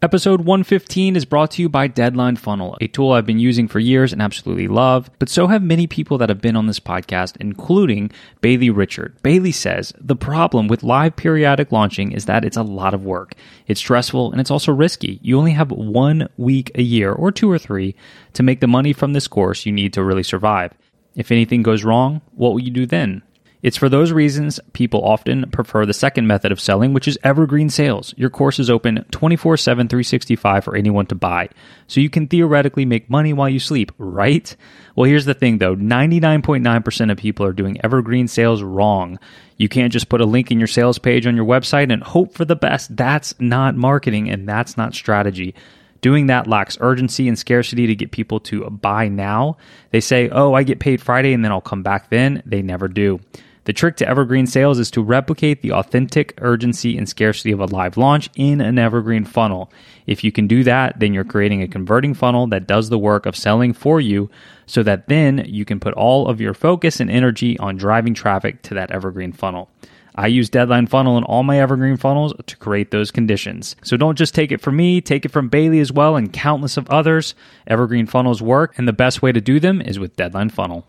Episode 115 is brought to you by Deadline Funnel, a tool I've been using for years and absolutely love, but so have many people that have been on this podcast, including Bailey Richert. Bailey says the problem with live periodic launching is that it's a lot of work. It's stressful and it's also risky. You only have one week a year, or two or three, to make the money from this course you need to really survive. If anything goes wrong, what will you do then? It's for those reasons people often prefer the second method of selling, which is evergreen sales. Your course is open 24 7, 365 for anyone to buy. So you can theoretically make money while you sleep, right? Well, here's the thing though 99.9% of people are doing evergreen sales wrong. You can't just put a link in your sales page on your website and hope for the best. That's not marketing and that's not strategy. Doing that lacks urgency and scarcity to get people to buy now. They say, oh, I get paid Friday and then I'll come back then. They never do. The trick to evergreen sales is to replicate the authentic urgency and scarcity of a live launch in an evergreen funnel. If you can do that, then you're creating a converting funnel that does the work of selling for you so that then you can put all of your focus and energy on driving traffic to that evergreen funnel. I use Deadline Funnel in all my evergreen funnels to create those conditions. So don't just take it from me, take it from Bailey as well and countless of others. Evergreen funnels work, and the best way to do them is with Deadline Funnel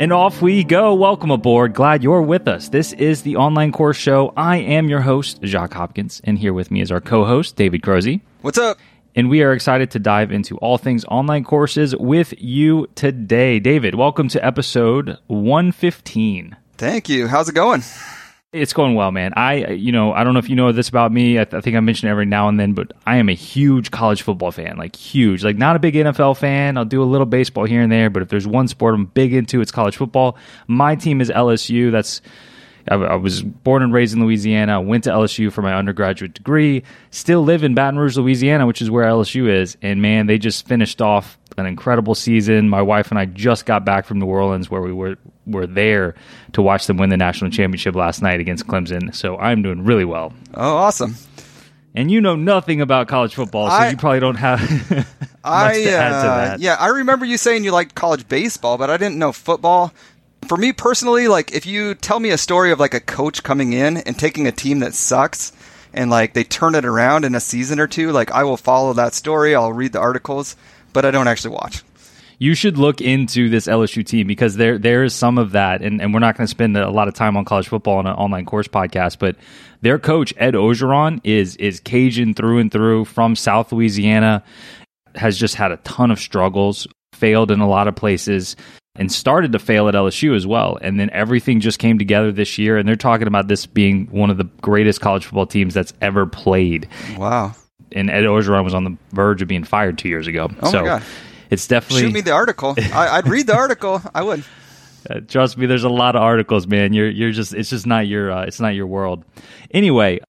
And off we go. Welcome aboard. Glad you're with us. This is the Online Course Show. I am your host, Jacques Hopkins, and here with me is our co host, David Krohse. What's up? And we are excited to dive into all things online courses with you today. David, welcome to episode 115. Thank you. How's it going? It's going well, man. I, you know, I don't know if you know this about me. I, th- I, think I mention every now and then, but I am a huge college football fan, like huge. Like not a big NFL fan. I'll do a little baseball here and there, but if there's one sport I'm big into, it's college football. My team is LSU. That's I, I was born and raised in Louisiana. Went to LSU for my undergraduate degree. Still live in Baton Rouge, Louisiana, which is where LSU is. And man, they just finished off an incredible season. My wife and I just got back from New Orleans, where we were were there to watch them win the national championship last night against Clemson. So I'm doing really well. Oh, awesome! And you know nothing about college football, so I, you probably don't have. I uh, yeah, I remember you saying you liked college baseball, but I didn't know football. For me personally, like if you tell me a story of like a coach coming in and taking a team that sucks and like they turn it around in a season or two, like I will follow that story. I'll read the articles, but I don't actually watch you should look into this LSU team because there there is some of that, and, and we're not going to spend a lot of time on college football on an online course podcast, but their coach Ed Orgeron is is Cajun through and through from South Louisiana, has just had a ton of struggles, failed in a lot of places, and started to fail at LSU as well, and then everything just came together this year, and they're talking about this being one of the greatest college football teams that's ever played. Wow. And Ed Orgeron was on the verge of being fired two years ago. Oh so, my god! It's definitely shoot me the article. I, would read the article. I would. Uh, trust me, there's a lot of articles, man. You're you're just it's just not your uh, it's not your world. Anyway,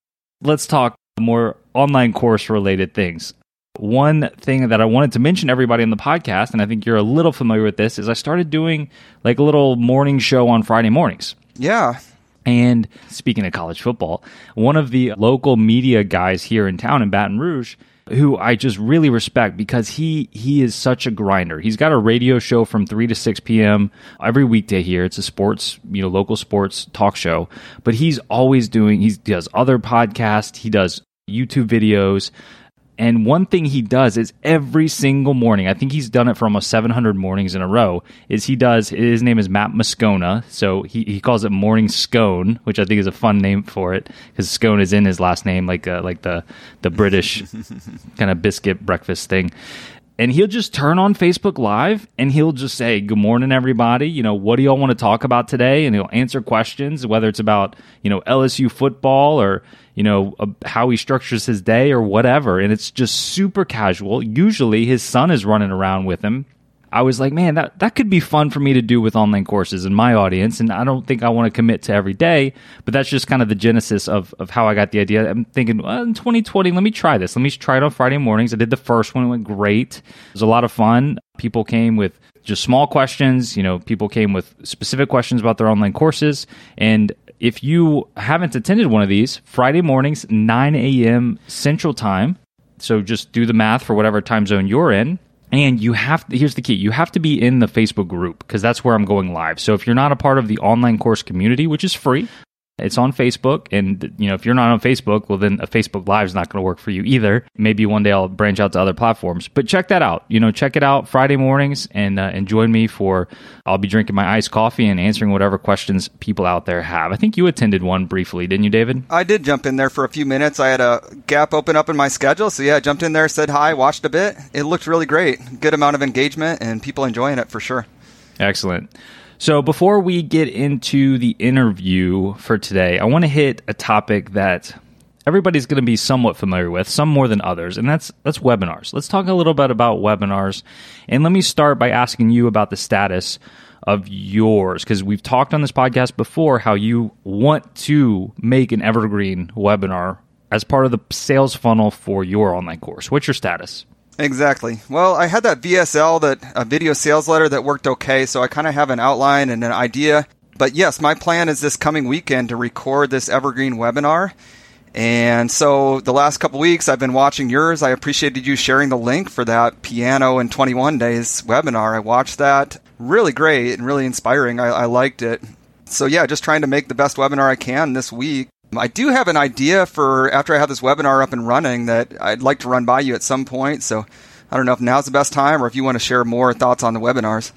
let's talk more online course related things. One thing that I wanted to mention everybody on the podcast, and I think you're a little familiar with this, is I started doing like a little morning show on Friday mornings. Yeah. And speaking of college football, one of the local media guys here in town in Baton Rouge who I just really respect because he he is such a grinder. He's got a radio show from 3 to 6 p.m. every weekday here. It's a sports, you know, local sports talk show, but he's always doing he does other podcasts, he does YouTube videos, and one thing he does is every single morning, I think he's done it for almost 700 mornings in a row, is he does, his name is Matt Moscona. So he, he calls it Morning Scone, which I think is a fun name for it because scone is in his last name, like, uh, like the, the British kind of biscuit breakfast thing and he'll just turn on Facebook Live and he'll just say, Good morning, everybody. You know, what do y'all want to talk about today? And he'll answer questions, whether it's about, you know, LSU football or, you know, uh, how he structures his day or whatever. And it's just super casual. Usually his son is running around with him. I was like, man, that, that could be fun for me to do with online courses in my audience. And I don't think I want to commit to every day, but that's just kind of the genesis of, of how I got the idea. I'm thinking, well, in 2020, let me try this. Let me try it on Friday mornings. I did the first one, it went great. It was a lot of fun. People came with just small questions. You know, people came with specific questions about their online courses. And if you haven't attended one of these, Friday mornings, 9 a.m. Central Time. So just do the math for whatever time zone you're in. And you have, to here's the key you have to be in the Facebook group because that's where I'm going live. So if you're not a part of the online course community, which is free, it's on Facebook, and you know if you're not on Facebook, well then a Facebook Live is not going to work for you either. Maybe one day I'll branch out to other platforms, but check that out. You know, check it out Friday mornings, and uh, and join me for I'll be drinking my iced coffee and answering whatever questions people out there have. I think you attended one briefly, didn't you, David? I did jump in there for a few minutes. I had a gap open up in my schedule, so yeah, I jumped in there, said hi, watched a bit. It looked really great. Good amount of engagement and people enjoying it for sure. Excellent. So, before we get into the interview for today, I want to hit a topic that everybody's going to be somewhat familiar with, some more than others, and that's that's webinars. Let's talk a little bit about webinars. And let me start by asking you about the status of yours because we've talked on this podcast before how you want to make an evergreen webinar as part of the sales funnel for your online course. What's your status? Exactly. Well, I had that VSL, that a video sales letter that worked okay, so I kind of have an outline and an idea. But yes, my plan is this coming weekend to record this evergreen webinar. And so the last couple weeks I've been watching yours. I appreciated you sharing the link for that piano in 21 days webinar. I watched that. Really great and really inspiring. I, I liked it. So yeah, just trying to make the best webinar I can this week. I do have an idea for after I have this webinar up and running that I'd like to run by you at some point. So I don't know if now's the best time or if you want to share more thoughts on the webinars.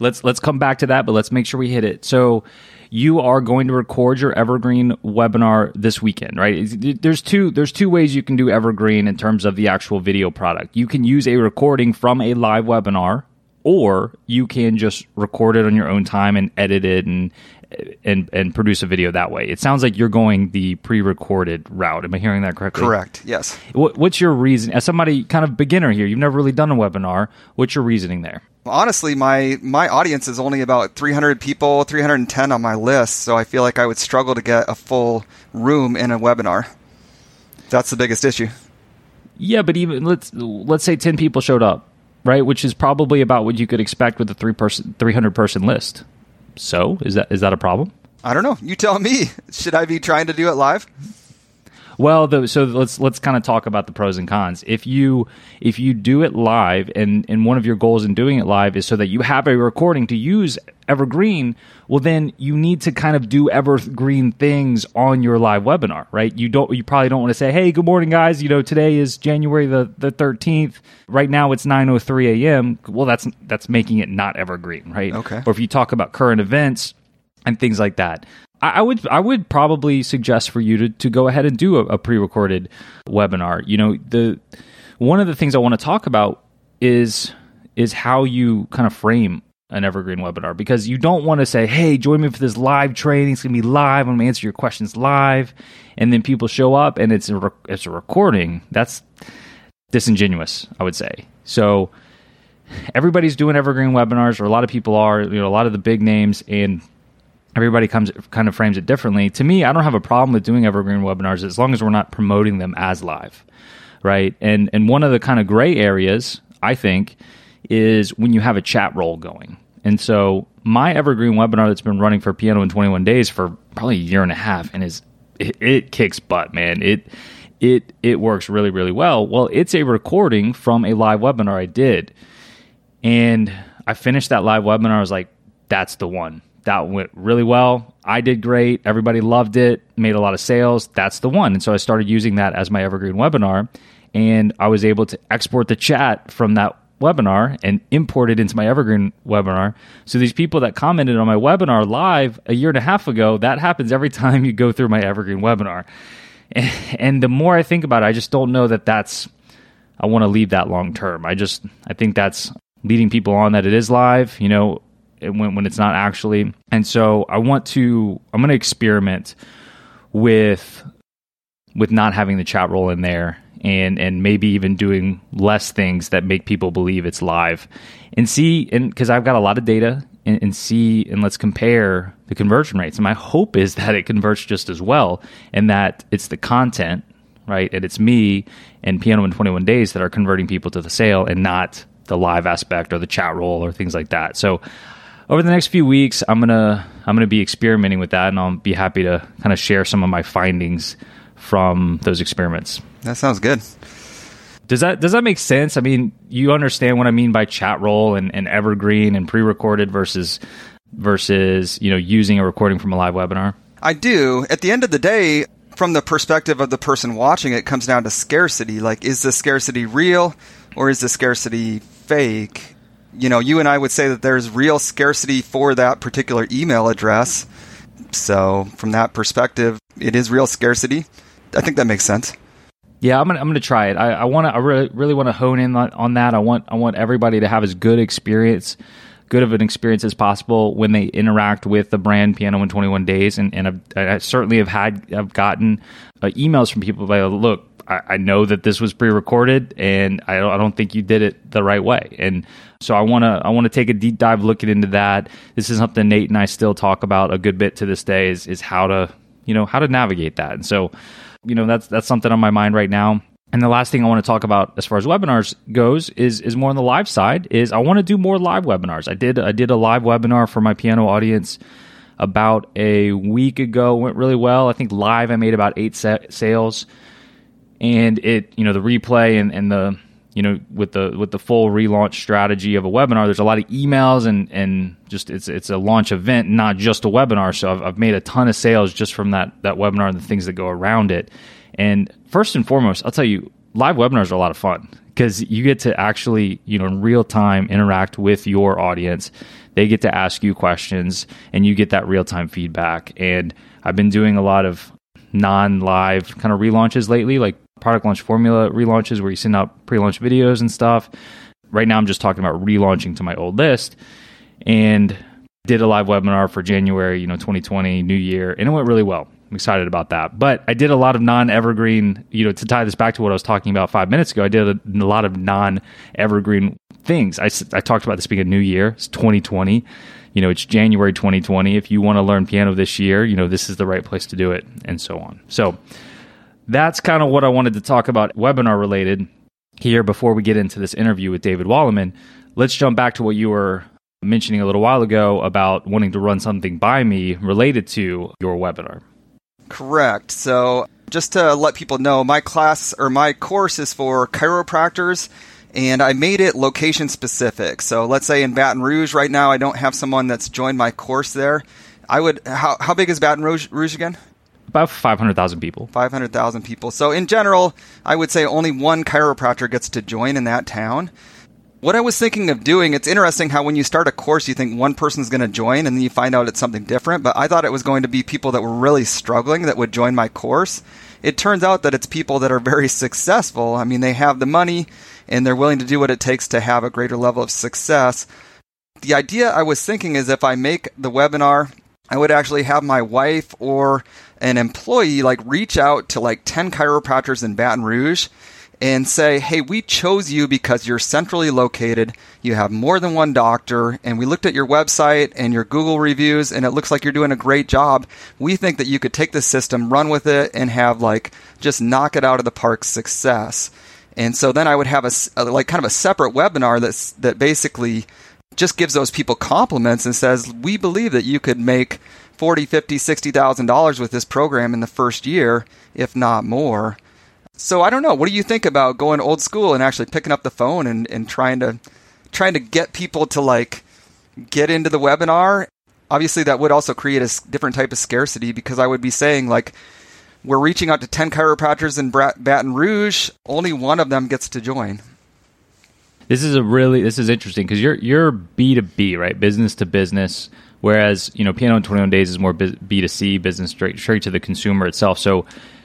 Let's let's come back to that, but let's make sure we hit it. So you are going to record your evergreen webinar this weekend, right? There's two there's two ways you can do evergreen in terms of the actual video product. You can use a recording from a live webinar or you can just record it on your own time and edit it and and and produce a video that way. It sounds like you're going the pre-recorded route. Am I hearing that correctly? Correct. Yes. What, what's your reason as somebody kind of beginner here? You've never really done a webinar. What's your reasoning there? Honestly, my my audience is only about 300 people, 310 on my list, so I feel like I would struggle to get a full room in a webinar. That's the biggest issue. Yeah, but even let's let's say 10 people showed up, right? Which is probably about what you could expect with a 3 person 300 person list. So is that is that a problem? I don't know. You tell me. Should I be trying to do it live? Well, the, so let's let's kind of talk about the pros and cons. If you if you do it live, and and one of your goals in doing it live is so that you have a recording to use Evergreen, well then you need to kind of do Evergreen things on your live webinar, right? You don't you probably don't want to say, "Hey, good morning, guys. You know, today is January the the thirteenth. Right now it's nine oh three a.m." Well, that's that's making it not Evergreen, right? Okay. Or if you talk about current events and things like that. I would I would probably suggest for you to, to go ahead and do a, a pre-recorded webinar. You know, the one of the things I want to talk about is is how you kind of frame an evergreen webinar because you don't want to say, "Hey, join me for this live training. It's going to be live. I'm going to answer your questions live," and then people show up and it's a, it's a recording. That's disingenuous, I would say. So everybody's doing evergreen webinars, or a lot of people are. You know, a lot of the big names and everybody comes kind of frames it differently. To me, I don't have a problem with doing evergreen webinars as long as we're not promoting them as live, right? And and one of the kind of gray areas I think is when you have a chat role going. And so my evergreen webinar that's been running for piano in 21 days for probably a year and a half and is it, it kicks butt, man. It it it works really really well. Well, it's a recording from a live webinar I did. And I finished that live webinar I was like that's the one that went really well. I did great. Everybody loved it, made a lot of sales. That's the one. And so I started using that as my evergreen webinar. And I was able to export the chat from that webinar and import it into my evergreen webinar. So these people that commented on my webinar live a year and a half ago, that happens every time you go through my evergreen webinar. And, and the more I think about it, I just don't know that that's, I want to leave that long term. I just, I think that's leading people on that it is live. You know, when, when it's not actually. And so I want to, I'm going to experiment with with not having the chat roll in there and and maybe even doing less things that make people believe it's live and see and because I've got a lot of data and, and, see and let's compare the conversion rates and my hope is that it converts just as well and that it's the content right and it's me and piano in 21 days that are converting people to the sale and not the live aspect or the chat roll or things like that so over the next few weeks i'm gonna i'm gonna be experimenting with that and i'll be happy to kind of share some of my findings from those experiments. That sounds good. Does that does that make sense? I mean, you understand what I mean by chat roll and, and evergreen and pre-recorded versus versus you know using a recording from a live webinar. I do. At the end of the day, from the perspective of the person watching, it comes down to scarcity. Like, is the scarcity real or is the scarcity fake? You know, you and I would say that there's real scarcity for that particular email address. So, from that perspective, it is real scarcity. I think that makes sense. Yeah, I'm gonna I'm gonna try it. I, I want to I really really want to hone in on, on that. I want I want everybody to have as good experience, good of an experience as possible when they interact with the brand Piano in 21 Days. And and I've, I certainly have had I've gotten uh, emails from people like, look, I, I, know that this was pre-recorded, and I don't I don't think you did it the right way. And so I want to I want to take a deep dive looking into that. This is something Nate and I still talk about a good bit to this day. Is is how to you know how to navigate that. And so, you know, that's that's something on my mind right now. And the last thing I want to talk about as far as webinars goes is is more on the live side. Is I want to do more live webinars. I did I did a live webinar for my piano audience about a week ago. Went really well. I think live I made about eight sales, and it you know the replay and and the you know with the with the full relaunch strategy of a webinar there's a lot of emails and and just it's it's a launch event not just a webinar. So I've, I've made a ton of sales just from that that webinar and the things that go around it. And first and foremost I'll tell you live webinars are a lot of fun because you get to actually you know in real time interact with your audience. They get to ask you questions and you get that real time feedback. And I've been doing a lot of non live kind of relaunches lately like product launch formula relaunches where you send out pre-launch videos and stuff. Right now, I'm just talking about relaunching to my old list, and did a live webinar for January, you know, 2020, New Year, and it went really well. I'm excited about that. But I did a lot of non-evergreen, you know, to tie this back to what I was talking about five minutes ago. I did a, a lot of non-evergreen things. I, I talked about this being a new year. It's 2020 you know, it's January 2020. If you want to learn piano this year, you know, this is the right place to do it, and so on. So, that's kind of what I wanted to talk about webinar related here before we get into this interview with David Wallimann. Let's jump back to what you were mentioning a little while ago about wanting to run something by me related to your webinar. Correct. So, just to let people know, my class or my course is for chiropractors and I made it location specific. So, let's say in Baton Rouge right now, I don't have someone that's joined my course there. I would, how, how big is Baton Rouge, Rouge again? About 500,000 people. 500,000 people. So, in general, I would say only one chiropractor gets to join in that town. What I was thinking of doing, it's interesting how when you start a course, you think one person's going to join and then you find out it's something different. But I thought it was going to be people that were really struggling that would join my course. It turns out that it's people that are very successful. I mean, they have the money and they're willing to do what it takes to have a greater level of success. The idea I was thinking is if I make the webinar, I would actually have my wife or an employee like reach out to like 10 chiropractors in Baton Rouge and say, hey, we chose you because you're centrally located, you have more than one doctor, and we looked at your website and your Google reviews, and it looks like you're doing a great job. We think that you could take the system, run with it, and have like just knock it out of the park success. And so then I would have a, like kind of a separate webinar that's that basically just gives those people compliments and says, we believe that you could make forty, fifty, sixty thousand dollars with this program in the first year, if not more. So I don't know. What do you think about going old school and actually picking up the phone and, and trying to trying to get people to like get into the webinar? Obviously, that would also create a different type of scarcity because I would be saying like we're reaching out to ten chiropractors in Baton Rouge. Only one of them gets to join. This is a really this is interesting because you're you're B two B right, business to business Whereas, you know, Piano in 21 Days is more B2C, business straight, straight to the consumer itself. So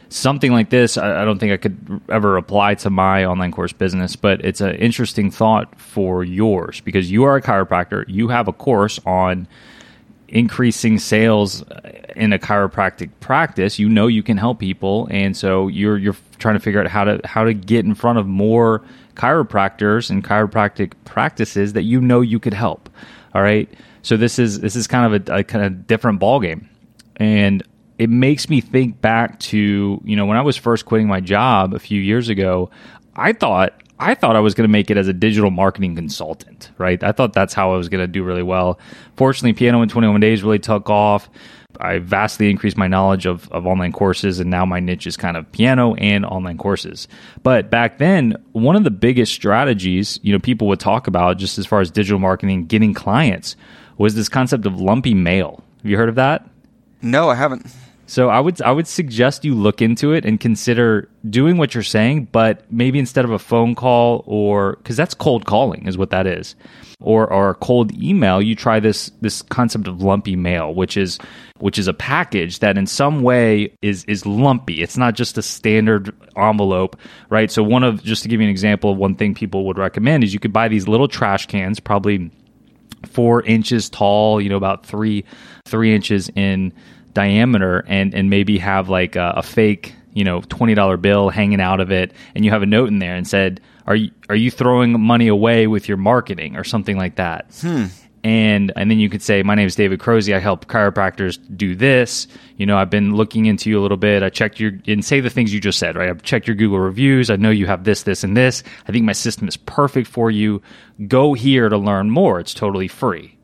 something like this, I, I don't think I could ever apply to my online course business, but it's an interesting thought for yours because you are a chiropractor. You have a course on increasing sales uh, in a chiropractic practice, you know you can help people, and so you're you're trying to figure out how to how to get in front of more chiropractors and chiropractic practices that you know you could help. All right, so this is this is kind of a, a kind of different ball game, and it makes me think back to you know when I was first quitting my job a few years ago. I thought I thought I was going to make it as a digital marketing consultant, right? I thought that's how I was going to do really well. Fortunately, Piano in 21 Days really took off. I vastly increased my knowledge of, of online courses, and now my niche is kind of piano and online courses. But back then, one of the biggest strategies, you know, people would talk about just as far as digital marketing, getting clients, was this concept of lumpy mail. Have you heard of that? No, I haven't. So I would I would suggest you look into it and consider doing what you're saying, but maybe instead of a phone call or because that's cold calling is what that is, or or a cold email, you try this this concept of lumpy mail, which is which is a package that in some way is is lumpy. It's not just a standard envelope, right? So one of just to give you an example, of one thing people would recommend is you could buy these little trash cans, probably four inches tall, you know, about three three inches in diameter and and maybe have like a, a fake you know twenty dollar bill hanging out of it, and you have a note in there and said, "Are you are you throwing money away with your marketing or something like that?" Hmm. And and then you could say, "My name is David Krohse. I help chiropractors do this. You know, I've been looking into you a little bit. I checked your and say the things you just said. Right? I've checked your Google reviews. I know you have this, this, and this. I think my system is perfect for you. Go here to learn more. It's totally free."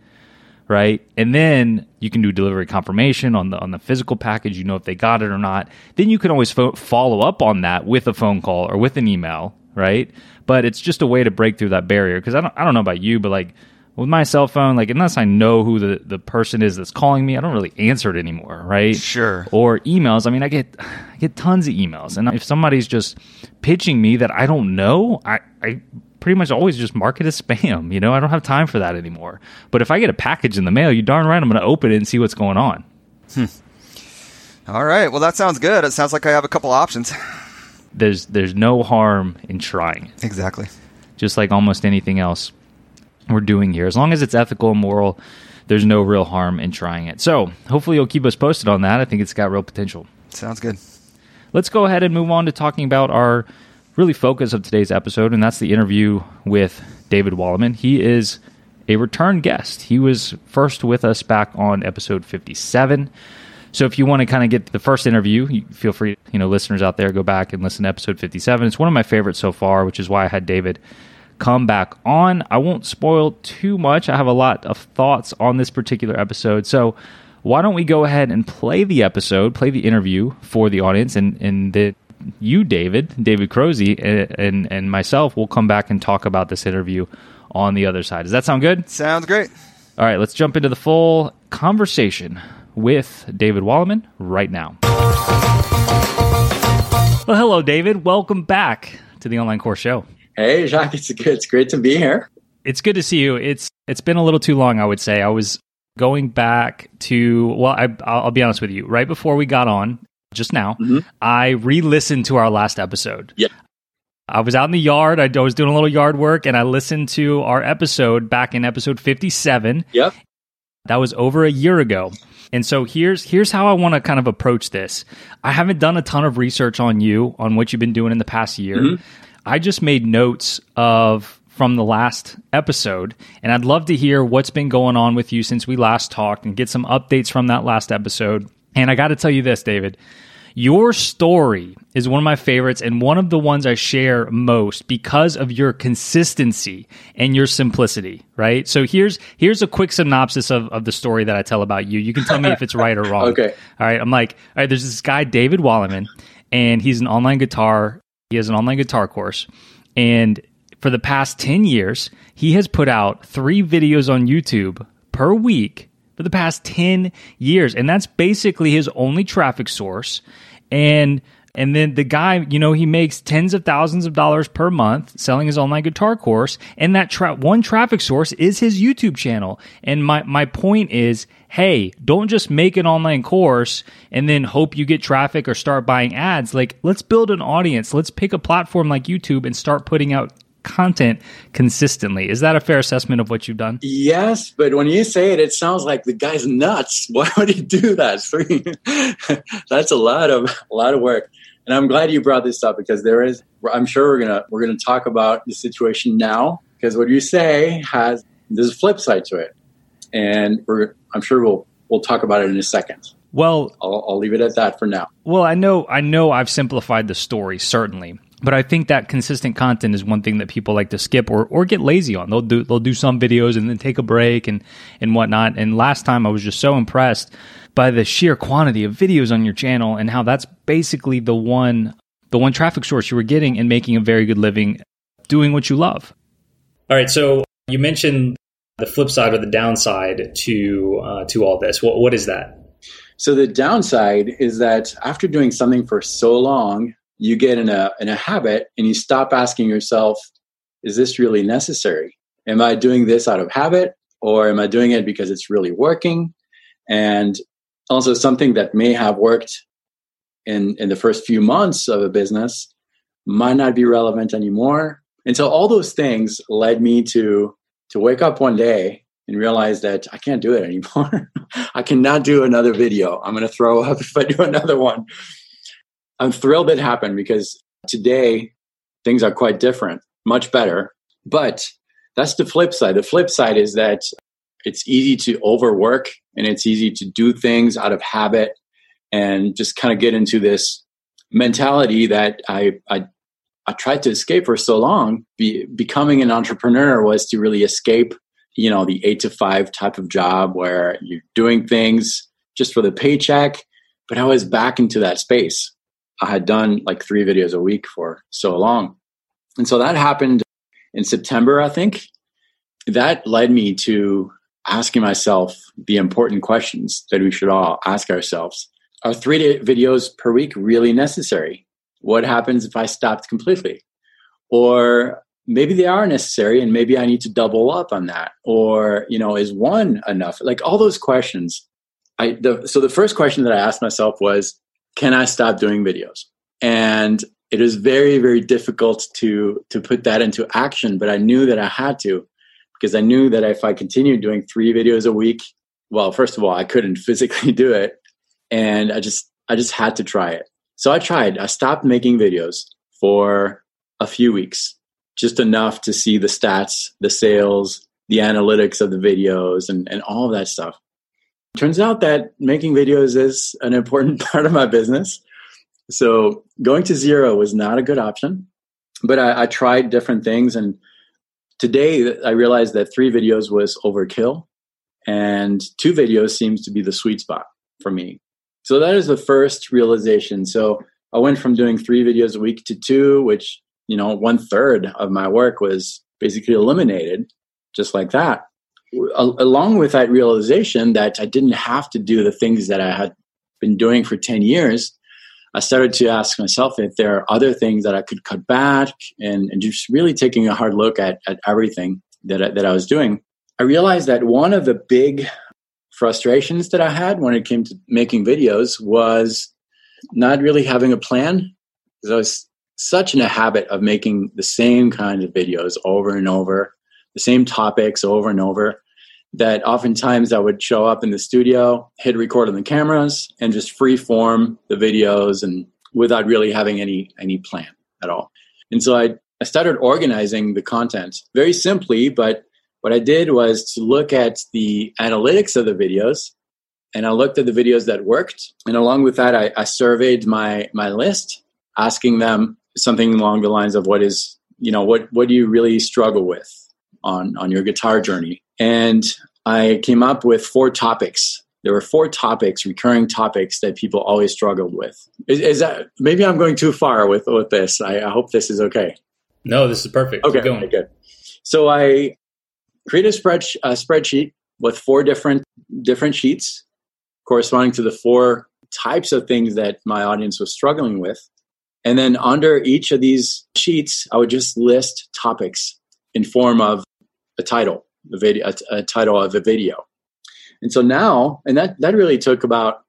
Right? And then you can do delivery confirmation on the on the physical package. You know if they got it or not. Then you can always fo- follow up on that with a phone call or with an email, right? But it's just a way to break through that barrier because I don't I don't know about you, but like with my cell phone, like unless I know who the, the person is that's calling me, I don't really answer it anymore, right? Sure. Or emails. I mean, I get I get tons of emails, and if somebody's just pitching me that I don't know, I I pretty much always just mark it as spam. You know, I don't have time for that anymore. But if I get a package in the mail, you darn right I'm going to open it and see what's going on. Hmm. All right. Well, that sounds good. It sounds like I have a couple options. There's there's no harm in trying. Exactly. Just like almost anything else we're doing here, as long as it's ethical and moral, there's no real harm in trying it. So hopefully you'll keep us posted on that. I think it's got real potential. Sounds good. Let's go ahead and move on to talking about our really focus of today's episode, and that's the interview with David Wallimann. He is a return guest. He was first with us back on episode 57. So if you want to kind of get the first interview, feel free, you know, listeners out there, go back and listen to episode 57. It's one of my favorites so far, which is why I had David come back on. I won't spoil too much. I have a lot of thoughts on this particular episode. So why don't we go ahead and play the episode, play the interview for the audience, and, and the you, David, David Krohse, eh, and, and myself will come back and talk about this interview on the other side. Does that sound good? Sounds great. All right, let's jump into the full conversation with David Wallimann right now. Well, hello, David. Welcome back to the Online Course Show. Hey, Jacques. It's good. It's great to be here. It's good to see you. It's it's been a little too long, I would say. I was going back to well, I, I'll be honest with you. Right before we got on, just now, mm-hmm. I re listened to our last episode. Yeah. I was out in the yard. I was doing a little yard work and I listened to our episode back in episode 57. Yep. That was over a year ago. And so here's here's how I want to kind of approach this. I haven't done a ton of research on you on what you've been doing in the past year. Mm-hmm. I just made notes of from the last episode and I'd love to hear what's been going on with you since we last talked and get some updates from that last episode and I got to tell you this, David. Your story is one of my favorites and one of the ones I share most because of your consistency and your simplicity, right? So here's here's a quick synopsis of, of the story that I tell about you. You can tell me if it's right or wrong. Okay. All right. I'm like, all right, there's this guy, David Wallimann, and he's an online guitar, he has an online guitar course. And for the past 10 years, he has put out three videos on YouTube per week for the past 10 years. And that's basically his only traffic source. And and then the guy, you know, he makes tens of thousands of dollars per month selling his online guitar course. And that tra- one traffic source is his YouTube channel. And my, my point is, hey, don't just make an online course and then hope you get traffic or start buying ads. Like, let's build an audience. Let's pick a platform like YouTube and start putting out content consistently. Is that a fair assessment of what you've done? Yes, but when you say it, it sounds like the guy's nuts. Why would he do that? That's a lot of a lot of work. And I'm glad you brought this up because there is I'm sure we're gonna we're gonna talk about the situation now because what you say has there's a flip side to it. And we're I'm sure we'll we'll talk about it in a second. Well, I'll, I'll leave it at that for now. Well, I know I know I've simplified the story certainly, but I think that consistent content is one thing that people like to skip or, or get lazy on. They'll do they'll do some videos and then take a break and and whatnot. And last time I was just so impressed by the sheer quantity of videos on your channel and how that's basically the one the one traffic source you were getting and making a very good living doing what you love. All right, so you mentioned the flip side or the downside to uh, to all this. What what is that? So the downside is that after doing something for so long, you get in a in a habit and you stop asking yourself, is this really necessary? Am I doing this out of habit or am I doing it because it's really working? And also something that may have worked in in the first few months of a business might not be relevant anymore. And so all those things led me to to wake up one day and realize that I can't do it anymore. I cannot do another video. I'm going to throw up if I do another one. I'm thrilled it happened because today things are quite different, much better. But that's the flip side. The flip side is that it's easy to overwork and it's easy to do things out of habit and just kind of get into this mentality that I, I I tried to escape for so long. Be, becoming an entrepreneur was to really escape you know the eight to five type of job where you're doing things just for the paycheck but i was back into that space i had done like three videos a week for so long and so that happened in september i think that led me to asking myself the important questions that we should all ask ourselves are three videos per week really necessary what happens if i stopped completely or maybe they are necessary and maybe I need to double up on that. Or, you know, is one enough? Like all those questions. I the, so the first question that I asked myself was, can I stop doing videos? And it is very, very difficult to to put that into action, but I knew that I had to because I knew that if I continued doing three videos a week, well, first of all, I couldn't physically do it. And I just I just had to try it. So I tried. I stopped making videos for a few weeks just enough to see the stats, the sales, the analytics of the videos, and, and all of that stuff. Turns out that making videos is an important part of my business. So going to zero was not a good option, but I, I tried different things. And today I realized that three videos was overkill and two videos seems to be the sweet spot for me. So that is the first realization. So I went from doing three videos a week to two, which you know, one third of my work was basically eliminated just like that. Along with that realization that I didn't have to do the things that I had been doing for 10 years, I started to ask myself if there are other things that I could cut back and, and just really taking a hard look at, at everything that I, that I was doing. I realized that one of the big frustrations that I had when it came to making videos was not really having a plan because I was such in a habit of making the same kind of videos over and over, the same topics over and over, that oftentimes I would show up in the studio, hit record on the cameras, and just free form the videos and without really having any any plan at all. And so I, I started organizing the content very simply, but what I did was to look at the analytics of the videos and I looked at the videos that worked. And along with that, I, I surveyed my my list, asking them something along the lines of what is you know what what do you really struggle with on on your guitar journey. And i came up with four topics. There were four topics recurring topics that people always struggled with. Is, is that maybe i'm going too far with with this. I, I, hope this is okay. No this is perfect. Okay, okay good. So i created a, spread, a spreadsheet with four different different sheets corresponding to the four types of things that my audience was struggling with. And then under each of these sheets, I would just list topics in form of a title, a video, a, a title of a video. And so now, and that that really took about,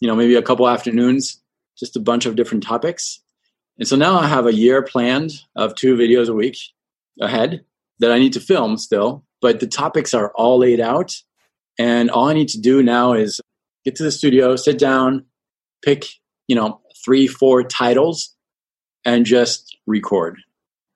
you know, maybe a couple afternoons, just a bunch of different topics. And so now I have a year planned of two videos a week ahead that I need to film still, but the topics are all laid out. And all I need to do now is get to the studio, sit down, pick, you know, three, four titles and just record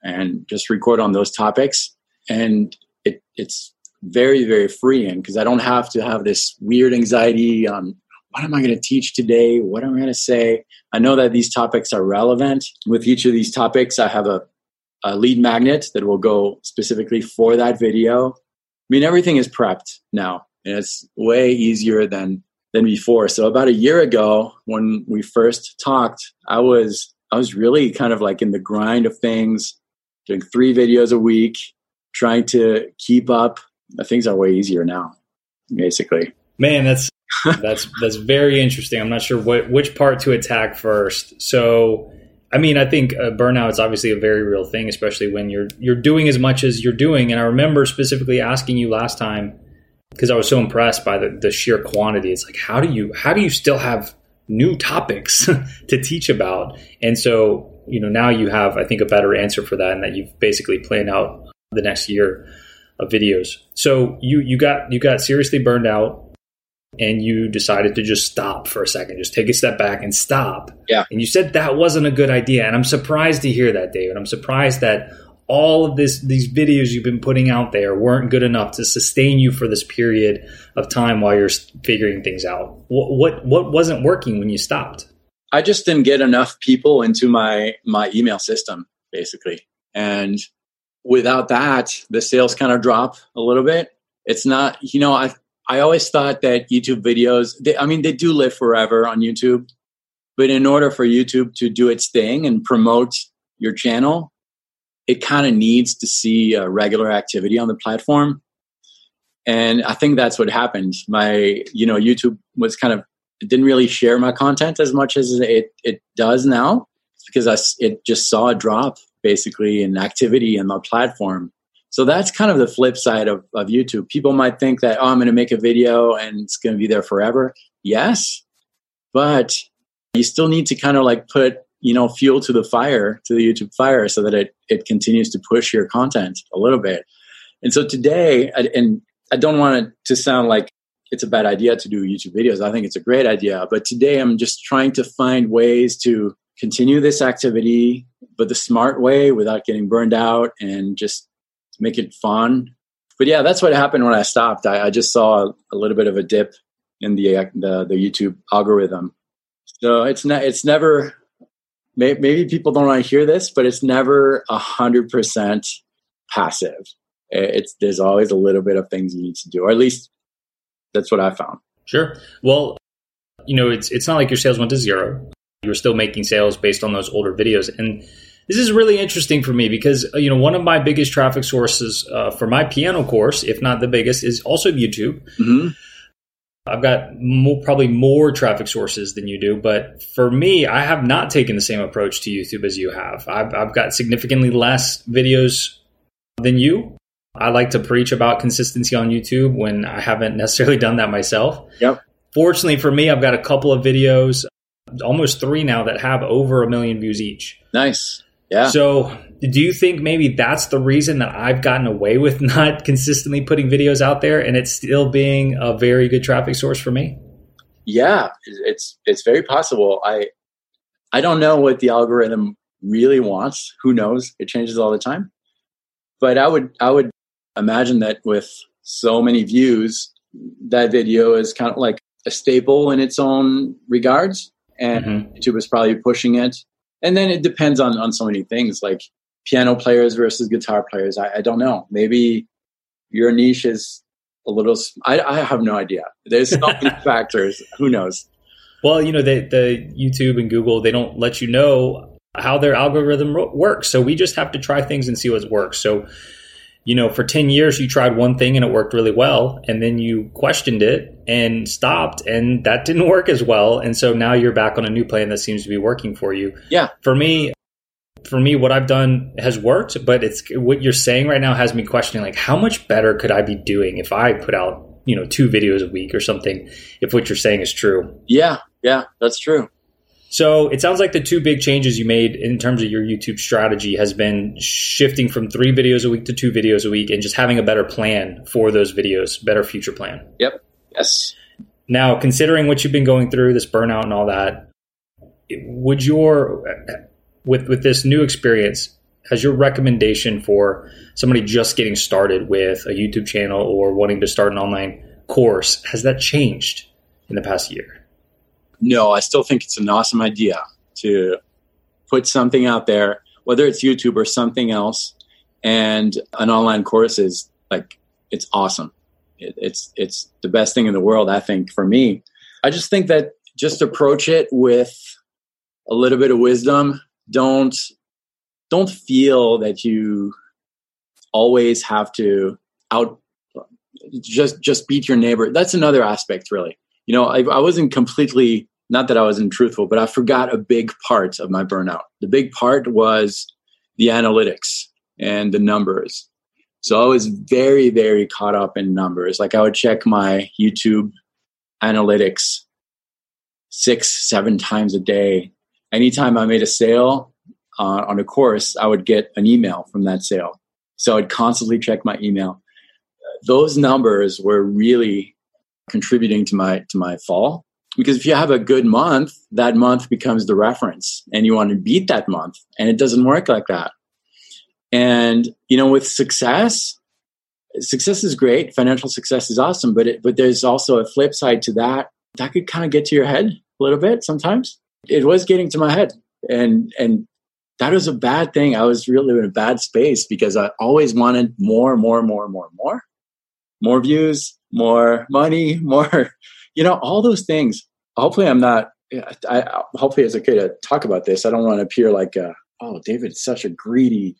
and just record on those topics. And it, it's very, very freeing because I don't have to have this weird anxiety on what am I going to teach today? What am I going to say? I know that these topics are relevant. With each of these topics, I have a, a lead magnet that will go specifically for that video. I mean, everything is prepped now, and it's way easier than than before. So about a year ago, when we first talked, I was I was really kind of like in the grind of things, doing three videos a week, trying to keep up. Things are way easier now, basically. Man, that's that's that's very interesting. I'm not sure what which part to attack first. So, I mean, I think uh, burnout is obviously a very real thing, especially when you're you're doing as much as you're doing. And I remember specifically asking you last time because I was so impressed by the, the sheer quantity. It's like how do you how do you still have new topics to teach about? And so, you know, now you have I think a better answer for that, and that you've basically planned out the next year of videos. So you you got you got seriously burned out and you decided to just stop for a second, just take a step back and stop. Yeah. And you said that wasn't a good idea. And I'm surprised to hear that, David. I'm surprised that all of this these videos you've been putting out there weren't good enough to sustain you for this period of time while you're figuring things out. What what, what wasn't working when you stopped? I just didn't get enough people into my my email system basically. And without that, the sales kind of drop a little bit. It's not, you know, I I always thought that YouTube videos, they, I mean, they do live forever on YouTube, but in order for YouTube to do its thing and promote your channel, it kind of needs to see a regular activity on the platform. And I think that's what happened. My, you know, YouTube was kind of, it didn't really share my content as much as it, it does now because I, it just saw a drop basically in activity in the platform. So that's kind of the flip side of, of YouTube. People might think that, oh, I'm going to make a video and it's going to be there forever. Yes, but you still need to kind of like put, you know, fuel to the fire, to the YouTube fire so that it, it continues to push your content a little bit. And so today, and I don't want it to sound like it's a bad idea to do YouTube videos. I think it's a great idea. But today I'm just trying to find ways to continue this activity, but the smart way without getting burned out and just make it fun. But yeah, that's what happened when I stopped. I, I just saw a, a, little bit of a dip in the, uh, the, the YouTube algorithm. So it's not it's never maybe people don't want to hear this, but it's never a hundred percent passive. It's there's always a little bit of things you need to do, or at least that's what I found. Sure. Well, you know, it's it's not like your sales went to zero. You were still making sales based on those older videos, and this is really interesting for me because uh, you know one of my biggest traffic sources uh, for my piano course, if not the biggest, is also YouTube. Mm-hmm. I've got more, probably more traffic sources than you do, but for me, I have not taken the same approach to YouTube as you have. I've, I've got significantly less videos than you. I like to preach about consistency on YouTube when I haven't necessarily done that myself. Yep. Fortunately for me, I've got a couple of videos, almost three now, that have over a million views each. Nice. Yeah. So, do you think maybe that's the reason that I've gotten away with not consistently putting videos out there and it's still being a very good traffic source for me? Yeah, it's it's very possible. I I don't know what the algorithm really wants. Who knows? It changes all the time. But I would I would imagine that with so many views, that video is kind of like a staple in its own regards and mm-hmm. YouTube is probably pushing it. And then it depends on on so many things like piano players versus guitar players. I, I don't know. Maybe your niche is a little i, I have no idea. There's so many factors. Who knows? Well you know the, the youtube and google they don't let you know how their algorithm works. So we just have to try things and see what works. So you know, for 10 years you tried one thing and it worked really well, and then you questioned it and stopped, and that didn't work as well. And so now you're back on a new plan that seems to be working for you. Yeah. For me, for me, what I've done has worked, but it's what you're saying right now has me questioning like how much better could I be doing if I put out, you know, two videos a week or something, if what you're saying is true. Yeah, yeah, that's true. So it sounds like the two big changes you made in terms of your YouTube strategy has been shifting from three videos a week to two videos a week and just having a better plan for those videos, better future plan. Yep. Yes. Now, considering what you've been going through, this burnout and all that, would your with with this new experience, has your recommendation for somebody just getting started with a YouTube channel or wanting to start an online course has that changed in the past year? No, I still think it's an awesome idea to put something out there, whether it's YouTube or something else, and an online course is like it's awesome. It, it's it's the best thing in the world, I think, for me. I just think that just approach it with a little bit of wisdom. Don't don't feel that you always have to out just just beat your neighbor. That's another aspect, really. You know, I, I wasn't completely not that I wasn't truthful, but I forgot a big part of my burnout. The big part was the analytics and the numbers. So I was very, very caught up in numbers. Like I would check my YouTube analytics six, seven times a day. Anytime I made a sale uh, on a course, I would get an email from that sale. So I'd constantly check my email. Those numbers were really contributing to my to my fall because if you have a good month, that month becomes the reference and you want to beat that month. And it doesn't work like that. And, you know, with success, success is great. Financial success is awesome, but it, but there's also a flip side to that. That could kind of get to your head a little bit sometimes. It was getting to my head. And, and that was a bad thing. I was really in a bad space because I always wanted more, more, more, more, more, more views, more money, more you know, all those things. Hopefully, I'm not. I, hopefully it's okay to talk about this. I don't want to appear like, uh, oh, David's such a greedy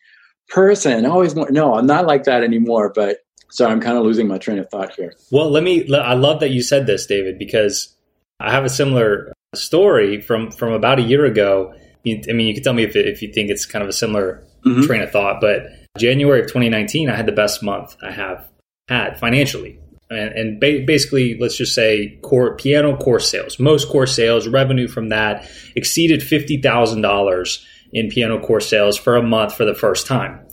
person. Always more. No, I'm not like that anymore. But sorry, I'm kind of losing my train of thought here. Well, let me. I love that you said this, David, because I have a similar story from from about a year ago. I mean, you can tell me if if you think it's kind of a similar mm-hmm. train of thought, but January of 2019, I had the best month I have had financially and, and ba- basically let's just say core piano course sales. Most course sales revenue from that exceeded $50000 in piano course sales for a month for the first time.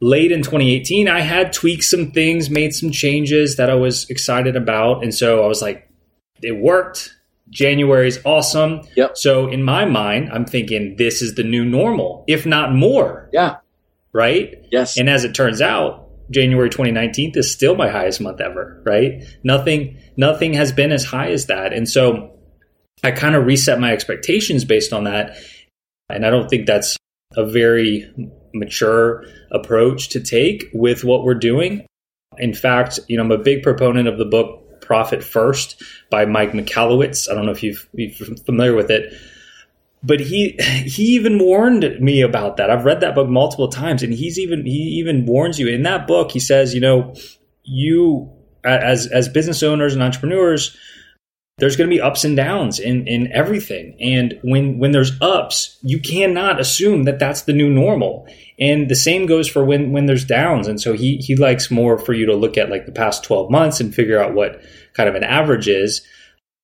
Late in 2018 i had tweaked some things made some changes that i was excited about. And so i was like it worked. January is awesome. Yep. so in my mind i'm thinking this is the new normal if not more. Yeah. Right? Yes. And as it turns out January 2019 is still my highest month ever, right? Nothing nothing has been as high as that. And so I kind of reset my expectations based on that. And I don't think that's a very mature approach to take with what we're doing. In fact, you know, I'm a big proponent of the book Profit First by Mike Michalowicz. I don't know if you've, familiar with it but he he even warned me about that. I've read that book multiple times, and he's even he even warns you in that book. He says, you know, you as as business owners and entrepreneurs, there's going to be ups and downs in in everything, and when when there's ups, you cannot assume that that's the new normal. And the same goes for when when there's downs. And so he he likes more for you to look at like the past 12 months and figure out what kind of an average is,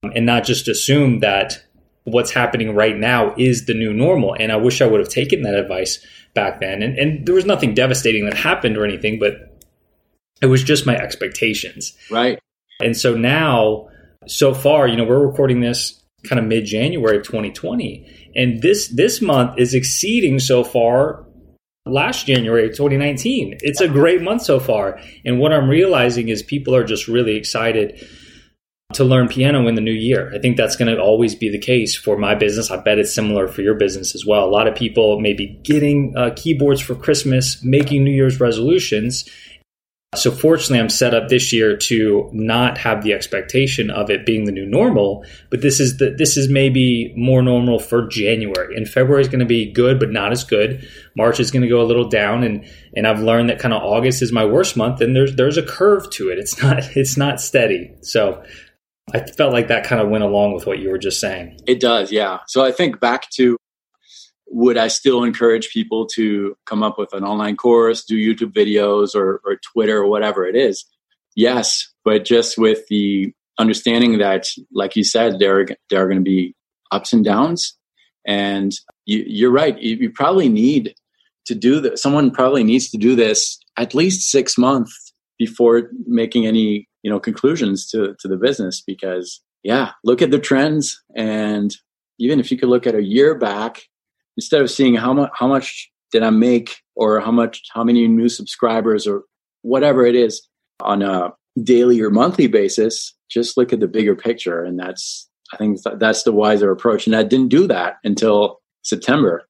um, and not just assume that what's happening right now is the new normal. And I wish I would have taken that advice back then. And, and there was nothing devastating that happened or anything, but it was just my expectations. Right. And so now, so far, you know, we're recording this kind of mid January of 2020. And this this month is exceeding so far last January of 2019. It's a great month so far. And what I'm realizing is people are just really excited to learn piano in the new year. I think that's going to always be the case for my business. I bet it's similar for your business as well. A lot of people may be getting uh, keyboards for Christmas, making New Year's resolutions. So, fortunately, I'm set up this year to not have the expectation of it being the new normal. But this is the this is maybe more normal for January. And February is going to be good, but not as good. March is going to go a little down, and and I've learned that kind of August is my worst month, and there's there's a curve to it. It's not it's not steady. So I felt like that kind of went along with what you were just saying. It does, yeah. So I think back to would I still encourage people to come up with an online course, do YouTube videos or, or Twitter or whatever it is? Yes, but just with the understanding that, like you said, there, there are going to be ups and downs. And you, you're right. You, you probably need to do that. Someone probably needs to do this at least six months before making any you know conclusions to to the business because yeah look at the trends. And even if you could look at a year back instead of seeing how much how much did i make or how much how many new subscribers or whatever it is on a daily or monthly basis just look at the bigger picture. And that's i think that's the wiser approach. And i didn't do that until september.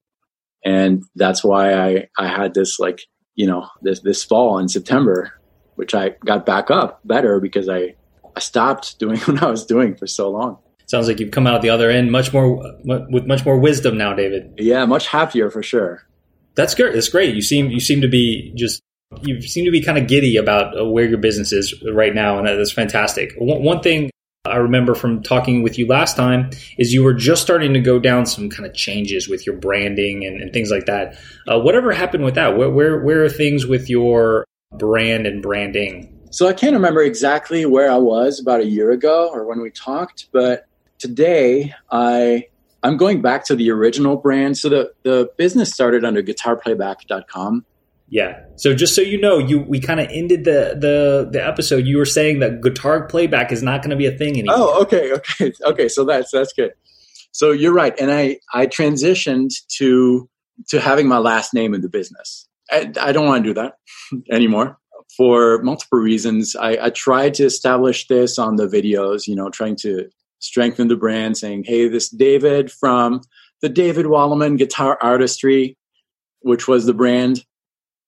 And that's why i i had this like you know this this fall in september which i got back up better because i i stopped doing what i was doing for so long sounds like you've come out the other end much more with much more wisdom now david yeah much happier for sure that's great that's great you seem you seem to be just you seem to be kind of giddy about uh, where your business is right now, and that's fantastic. One thing I remember from talking with you last time is you were just starting to go down some kind of changes with your branding and, and things like that. Uh, whatever happened with that? Where, where where are things with your brand and branding? So I can't remember exactly where I was about a year ago or when we talked, but today I I'm going back to the original brand. So the the business started under guitarplayback.com yeah. So just so you know, you we kind of ended the the the episode. You were saying that guitar playback is not going to be a thing anymore. Oh, okay, okay, okay. So that's that's good. So you're right, and I I transitioned to to having my last name in the business. I, don't want to do that anymore for multiple reasons. I, I tried to establish this on the videos, you know, trying to strengthen the brand, saying, "Hey, this David from the David Wallimann Guitar Artistry, which was the brand."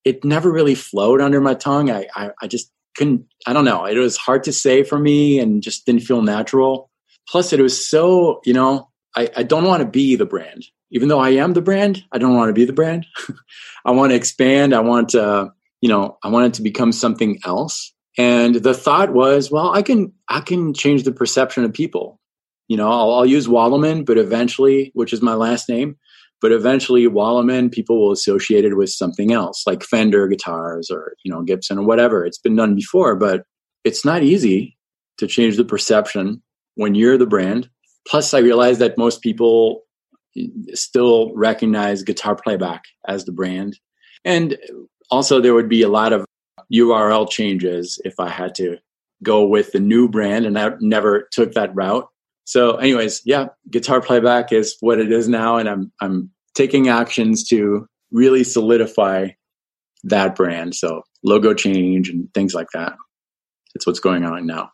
it never really flowed under my tongue. I, I, I just couldn't, I don't know. It was hard to say for me and just didn't feel natural. Plus, it was so, you know, I, I don't want to be the brand. Even though I am the brand, I don't want to be the brand. I want to expand. I want to, you know, I want it to become something else. And the thought was, well, I can, I can change the perception of people. You know, I'll, I'll use Wallimann, but eventually, which is my last name, but eventually Wallimann people will associate it with something else, like Fender guitars or you know Gibson or whatever. It's been done before, but it's not easy to change the perception when you're the brand. Plus, I realized that most people still recognize guitar playback as the brand, and also there would be a lot of URL changes if I had to go with the new brand, and I never took that route. So, anyways, yeah, guitar playback is what it is now, and I'm I'm taking actions to really solidify that brand. So, logo change and things like that. That's what's going on now.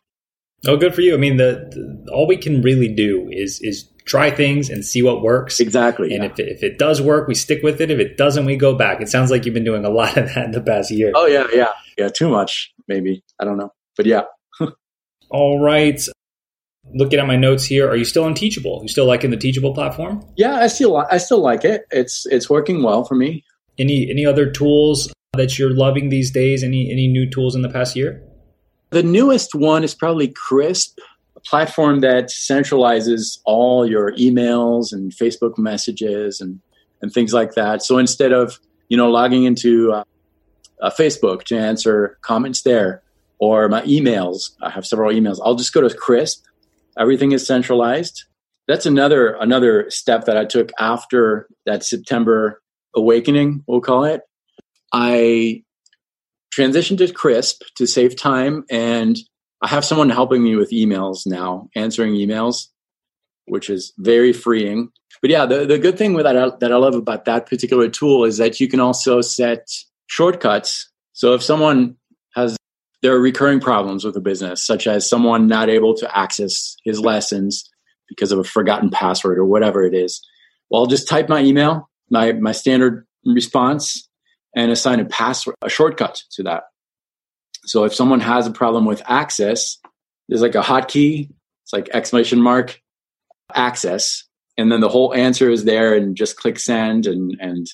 Oh, good for you. I mean, the, the all we can really do is is try things and see what works. Exactly. And yeah. if, it, if it does work, we stick with it. If it doesn't, we go back. It sounds like you've been doing a lot of that in the past year. Oh yeah, yeah, yeah. Too much, maybe. I don't know, but yeah. All right looking at my notes here, are you still on Teachable? You still liking the Teachable platform? Yeah, I still I still like it. It's it's working well for me. Any any other tools that you're loving these days? Any any new tools in the past year? The newest one is probably Crisp, a platform that centralizes all your emails and Facebook messages and and things like that. So instead of you know logging into uh, uh, Facebook to answer comments there or my emails, I have several emails. I'll just go to Crisp. everything is centralized that's another another step that i took after that september awakening we'll call it i transitioned to Crisp to save time and i have someone helping me with emails now answering emails which is very freeing but yeah the, the good thing with that that i love about that particular tool is that you can also set shortcuts so if someone has there are recurring problems with a business, such as someone not able to access his lessons because of a forgotten password or whatever it is. Well, I'll just type my email, my, my standard response, and assign a password, a shortcut to that. So if someone has a problem with access, there's like a hotkey. It's like exclamation mark access, and then the whole answer is there, and just click send, and and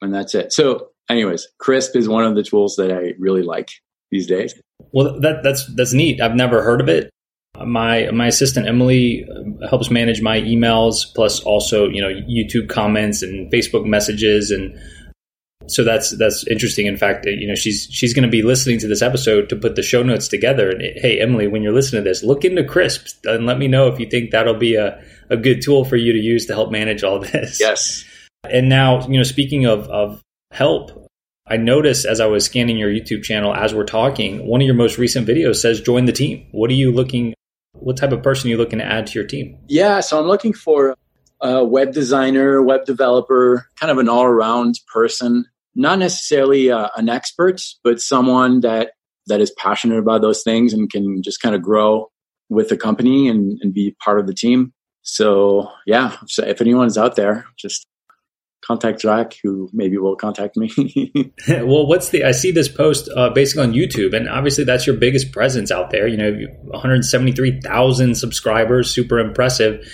and that's it. So, anyways, Crisp is one of the tools that I really like these days. Well, that, that's that's neat. I've never heard of it. My my assistant Emily uh, helps manage my emails, plus also you know YouTube comments and Facebook messages, and so that's that's interesting. In fact, you know she's she's going to be listening to this episode to put the show notes together. And hey, Emily, when you're listening to this, look into Crisp and let me know if you think that'll be a a good tool for you to use to help manage all this. Yes. And now, you know, speaking of, of help, I noticed as I was scanning your YouTube channel as we're talking, one of your most recent videos says join the team. What are you looking what type of person are you looking to add to your team? Yeah, so I'm looking for a web designer, web developer, kind of an all-around person, not necessarily uh, an expert, but someone that that is passionate about those things and can just kind of grow with the company and, and be part of the team. So yeah, so if anyone's out there, just contact Jacques, who maybe will contact me. well, what's the? I see this post uh, basically on YouTube, and obviously that's your biggest presence out there. You know, 173,000 subscribers, super impressive.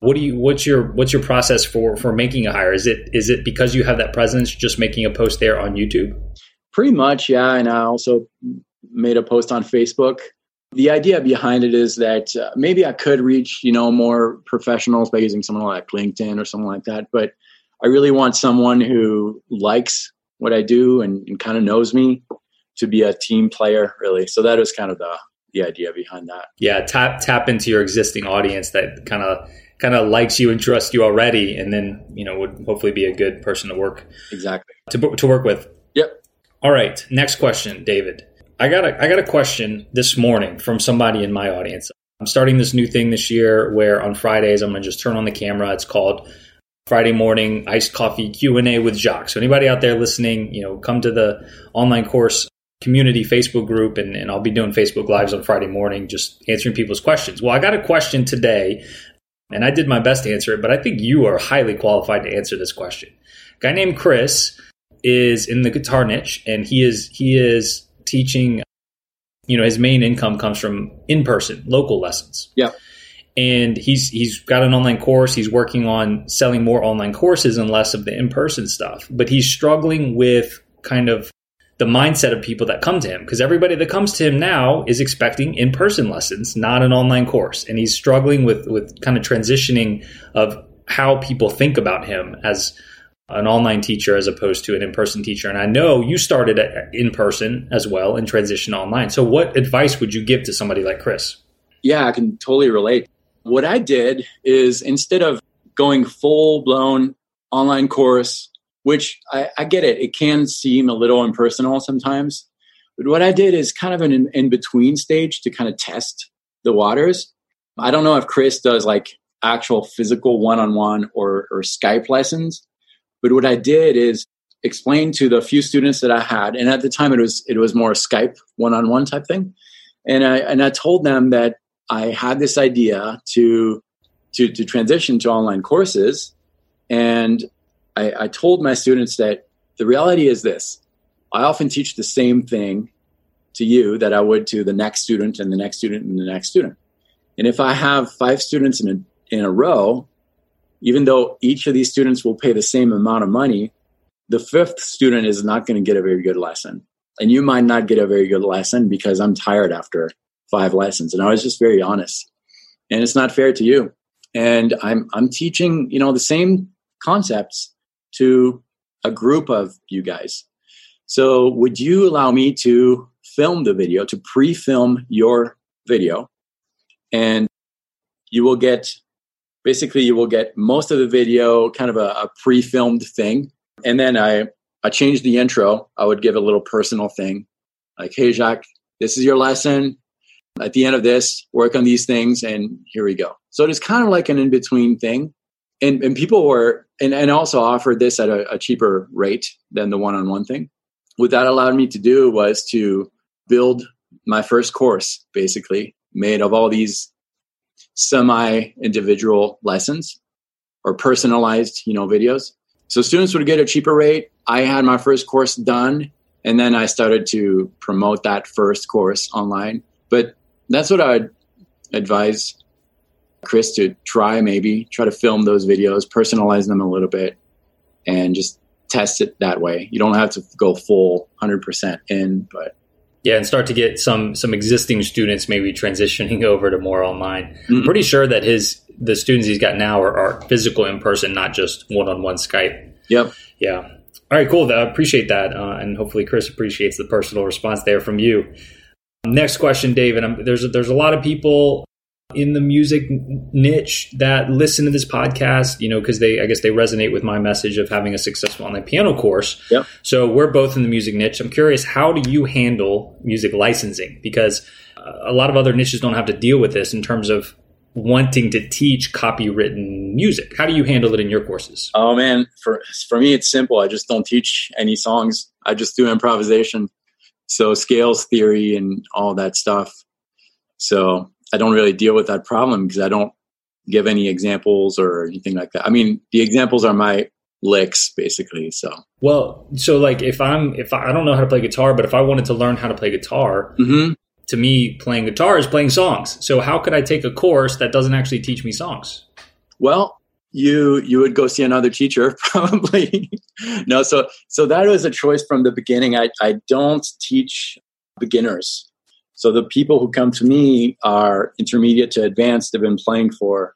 What do you? What's your? What's your process for for making a hire? Is it is it because you have that presence, just making a post there on YouTube? Pretty much, yeah. And I also made a post on Facebook. The idea behind it is that uh, maybe I could reach, you know, more professionals by using someone like LinkedIn or something like that. But I really want someone who likes what I do and, and kind of knows me to be a team player, really. So that was kind of the the idea behind that. Yeah, tap tap into your existing audience that kind of kind of likes you and trusts you already, and then you know would hopefully be a good person to work exactly to to work with. Yep. All right, next question, David. I got a I got a question this morning from somebody in my audience. I'm starting this new thing this year where on Fridays I'm going to just turn on the camera. It's called Friday morning iced coffee Q&A with Jacques. So anybody out there listening, you know, come to the online course community Facebook group and, and I'll be doing Facebook lives on Friday morning, just answering people's questions. Well, I got a question today and I did my best to answer it, but I think you are highly qualified to answer this question. A guy named Chris is in the guitar niche and he is, he is teaching, you know, his main income comes from in-person local lessons. Yeah and he's he's got an online course he's working on selling more online courses and less of the in-person stuff but he's struggling with kind of the mindset of people that come to him. Because everybody that comes to him now is expecting in-person lessons not an online course. And he's struggling with with kind of transitioning of how people think about him as an online teacher as opposed to an in-person teacher. And i know you started in person as well and transitioned online. So what advice would you give to somebody like chris? Yeah i can totally relate. What I did is instead of going full blown online course, which I, I, get it, it can seem a little impersonal sometimes. But what I did is kind of an in between stage to kind of test the waters. I don't know if Chris does like actual physical one on one or Skype lessons, but what I did is explain to the few students that I had, and at the time it was it was more Skype one on one type thing, and I and I told them that I had this idea to to, to transition to online courses, and I, I told my students that the reality is this: I often teach the same thing to you that I would to the next student and the next student and the next student. And if I have five students in a in a row, even though each of these students will pay the same amount of money, the fifth student is not going to get a very good lesson. And you might not get a very good lesson because I'm tired after five lessons. And I was just very honest. And it's not fair to you. And I'm I'm teaching, you know, the same concepts to a group of you guys. So would you allow me to film the video, to pre-film your video? And you will get basically you will get most of the video kind of a, a pre-filmed thing. And then I I changed the intro. I would give a little personal thing. Like, hey Jacques, this is your lesson at the end of this, work on these things, and here we go. So it is kind of like an in between thing. And, and people were, and, and also offered this at a, a cheaper rate than the one on one thing. What that allowed me to do was to build my first course, basically, made of all these semi individual lessons or personalized, you know, videos. So students would get a cheaper rate. I had my first course done, and then I started to promote that first course online. But that's what I'd advise Chris to try maybe try to film those videos, personalize them a little bit, and just test it that way. You don't have to go full 100% in, but yeah, and start to get some some existing students maybe transitioning over to more online. Mm-hmm. I'm pretty sure that his the students he's got now are, are physical in person, not just one on one Skype. Yep. Yeah. All right, cool. I appreciate that, uh, and hopefully Chris appreciates the personal response there from you. Next question, David. there's a, there's a lot of people in the music niche that listen to this podcast, you know, because they, I guess they resonate with my message of having a successful online piano course. Yep. So we're both in the music niche. I'm curious, how do you handle music licensing? Because uh, a lot of other niches don't have to deal with this in terms of wanting to teach copywritten music. How do you handle it in your courses? Oh man, for for me it's simple. I just don't teach any songs. I just do improvisation. So scales theory and all that stuff. So I don't really deal with that problem because I don't give any examples or anything like that. I mean, the examples are my licks basically. So well, so like if I'm if I, I don't know how to play guitar, but if I wanted to learn how to play guitar, mm-hmm. to me, playing guitar is playing songs. So how could I take a course that doesn't actually teach me songs? Well, you you would go see another teacher probably. no, so so that was a choice from the beginning. I I don't teach beginners. So the people who come to me are intermediate to advanced. They've been playing for,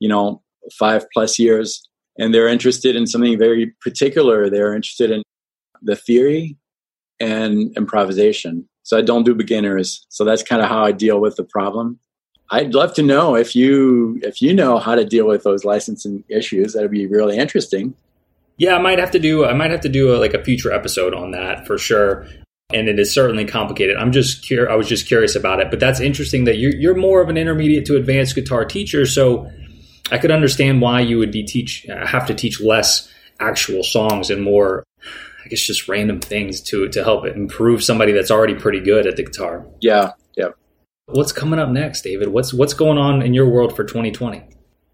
you know, five plus years, and they're interested in something very particular. They're interested in the theory and improvisation. So I don't do beginners. So that's kind of how I deal with the problem. I'd love to know if you if you know how to deal with those licensing issues. That'd be really interesting. Yeah, I might have to do I might have to do a, like a future episode on that for sure and it is certainly complicated. I'm just cur- I was just curious about it, but that's interesting that you're you're more of an intermediate to advanced guitar teacher, so I could understand why you would be teach have to teach less actual songs and more I guess just random things to to help improve somebody that's already pretty good at the guitar. Yeah, yeah. What's coming up next, David? What's what's going on in your world for 2020?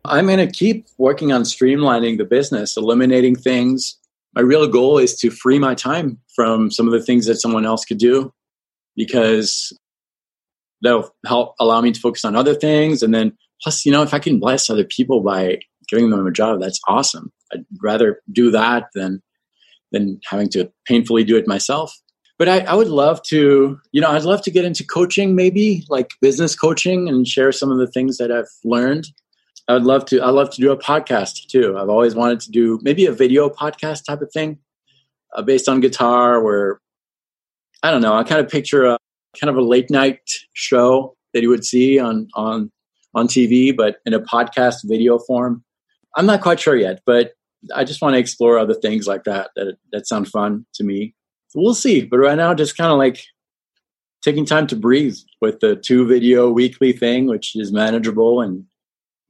I'm going to keep working on streamlining the business, eliminating things, my real goal is to free my time from some of the things that someone else could do because that'll help allow me to focus on other things. And then plus, you know, if I can bless other people by giving them a job, that's awesome. I'd rather do that than than having to painfully do it myself. But I, I would love to, you know, I'd love to get into coaching, maybe like business coaching and share some of the things that I've learned I would love to. I love to do a podcast too. I've always wanted to do maybe a video podcast type of thing, uh, based on guitar. Where I don't know. I kind of picture a kind of a late night show that you would see on on on TV, but in a podcast video form. I'm not quite sure yet, but I just want to explore other things like that that that sound fun to me. So we'll see. But right now, just kind of like taking time to breathe with the two video weekly thing, which is manageable and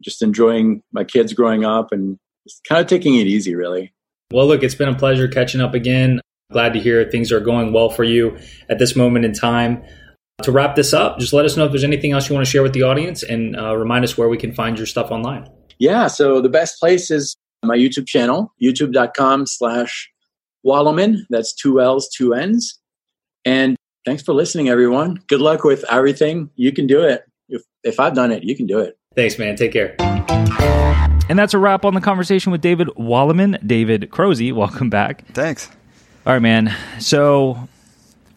just enjoying my kids growing up and just kind of taking it easy, really. Well, look, it's been a pleasure catching up again. Glad to hear things are going well for you at this moment in time. To wrap this up, just let us know if there's anything else you want to share with the audience and uh, remind us where we can find your stuff online. Yeah, so the best place is my YouTube channel, youtube.com slash Wallimann. That's two L's, two N's. And thanks for listening, everyone. Good luck with everything. You can do it. If, if I've done it, you can do it. Thanks, man. Take care. And that's a wrap on the conversation with David Wallimann. David Krohse, welcome back. Thanks. All right, man. So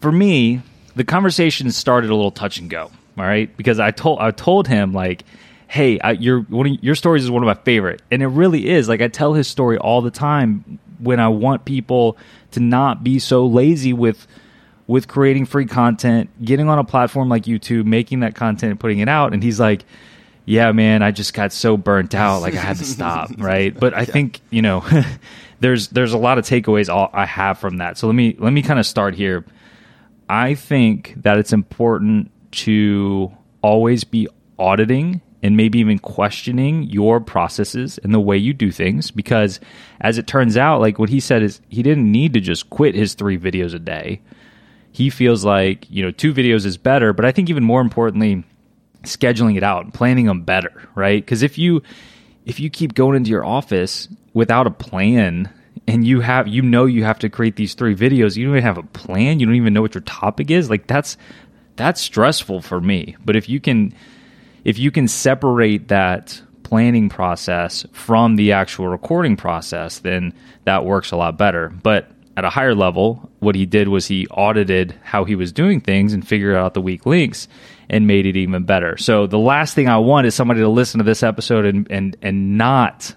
for me, the conversation started a little touch and go. All right, because I told I told him like, "Hey, I, your one of, your stories is one of my favorite," and it really is. Like I tell his story all the time when I want people to not be so lazy with with creating free content, getting on a platform like YouTube, making that content and putting it out. And he's like, yeah, man, I just got so burnt out, like I had to stop, right? But I yeah. think you know, there's there's a lot of takeaways I have from that. So let me let me kind of start here. I think that it's important to always be auditing and maybe even questioning your processes and the way you do things because as it turns out like what he said is he didn't need to just quit his 3 videos a day. He feels like, you know, 2 videos is better, but I think even more importantly scheduling it out, and planning them better, right? Because if you if you keep going into your office without a plan and you have you know you have to create these three videos, you don't even have a plan, you don't even know what your topic is, like that's that's stressful for me. But if you can if you can separate that planning process from the actual recording process, then that works a lot better. But at a higher level, what he did was he audited how he was doing things and figured out the weak links and made it even better. So the last thing I want is somebody to listen to this episode and and and not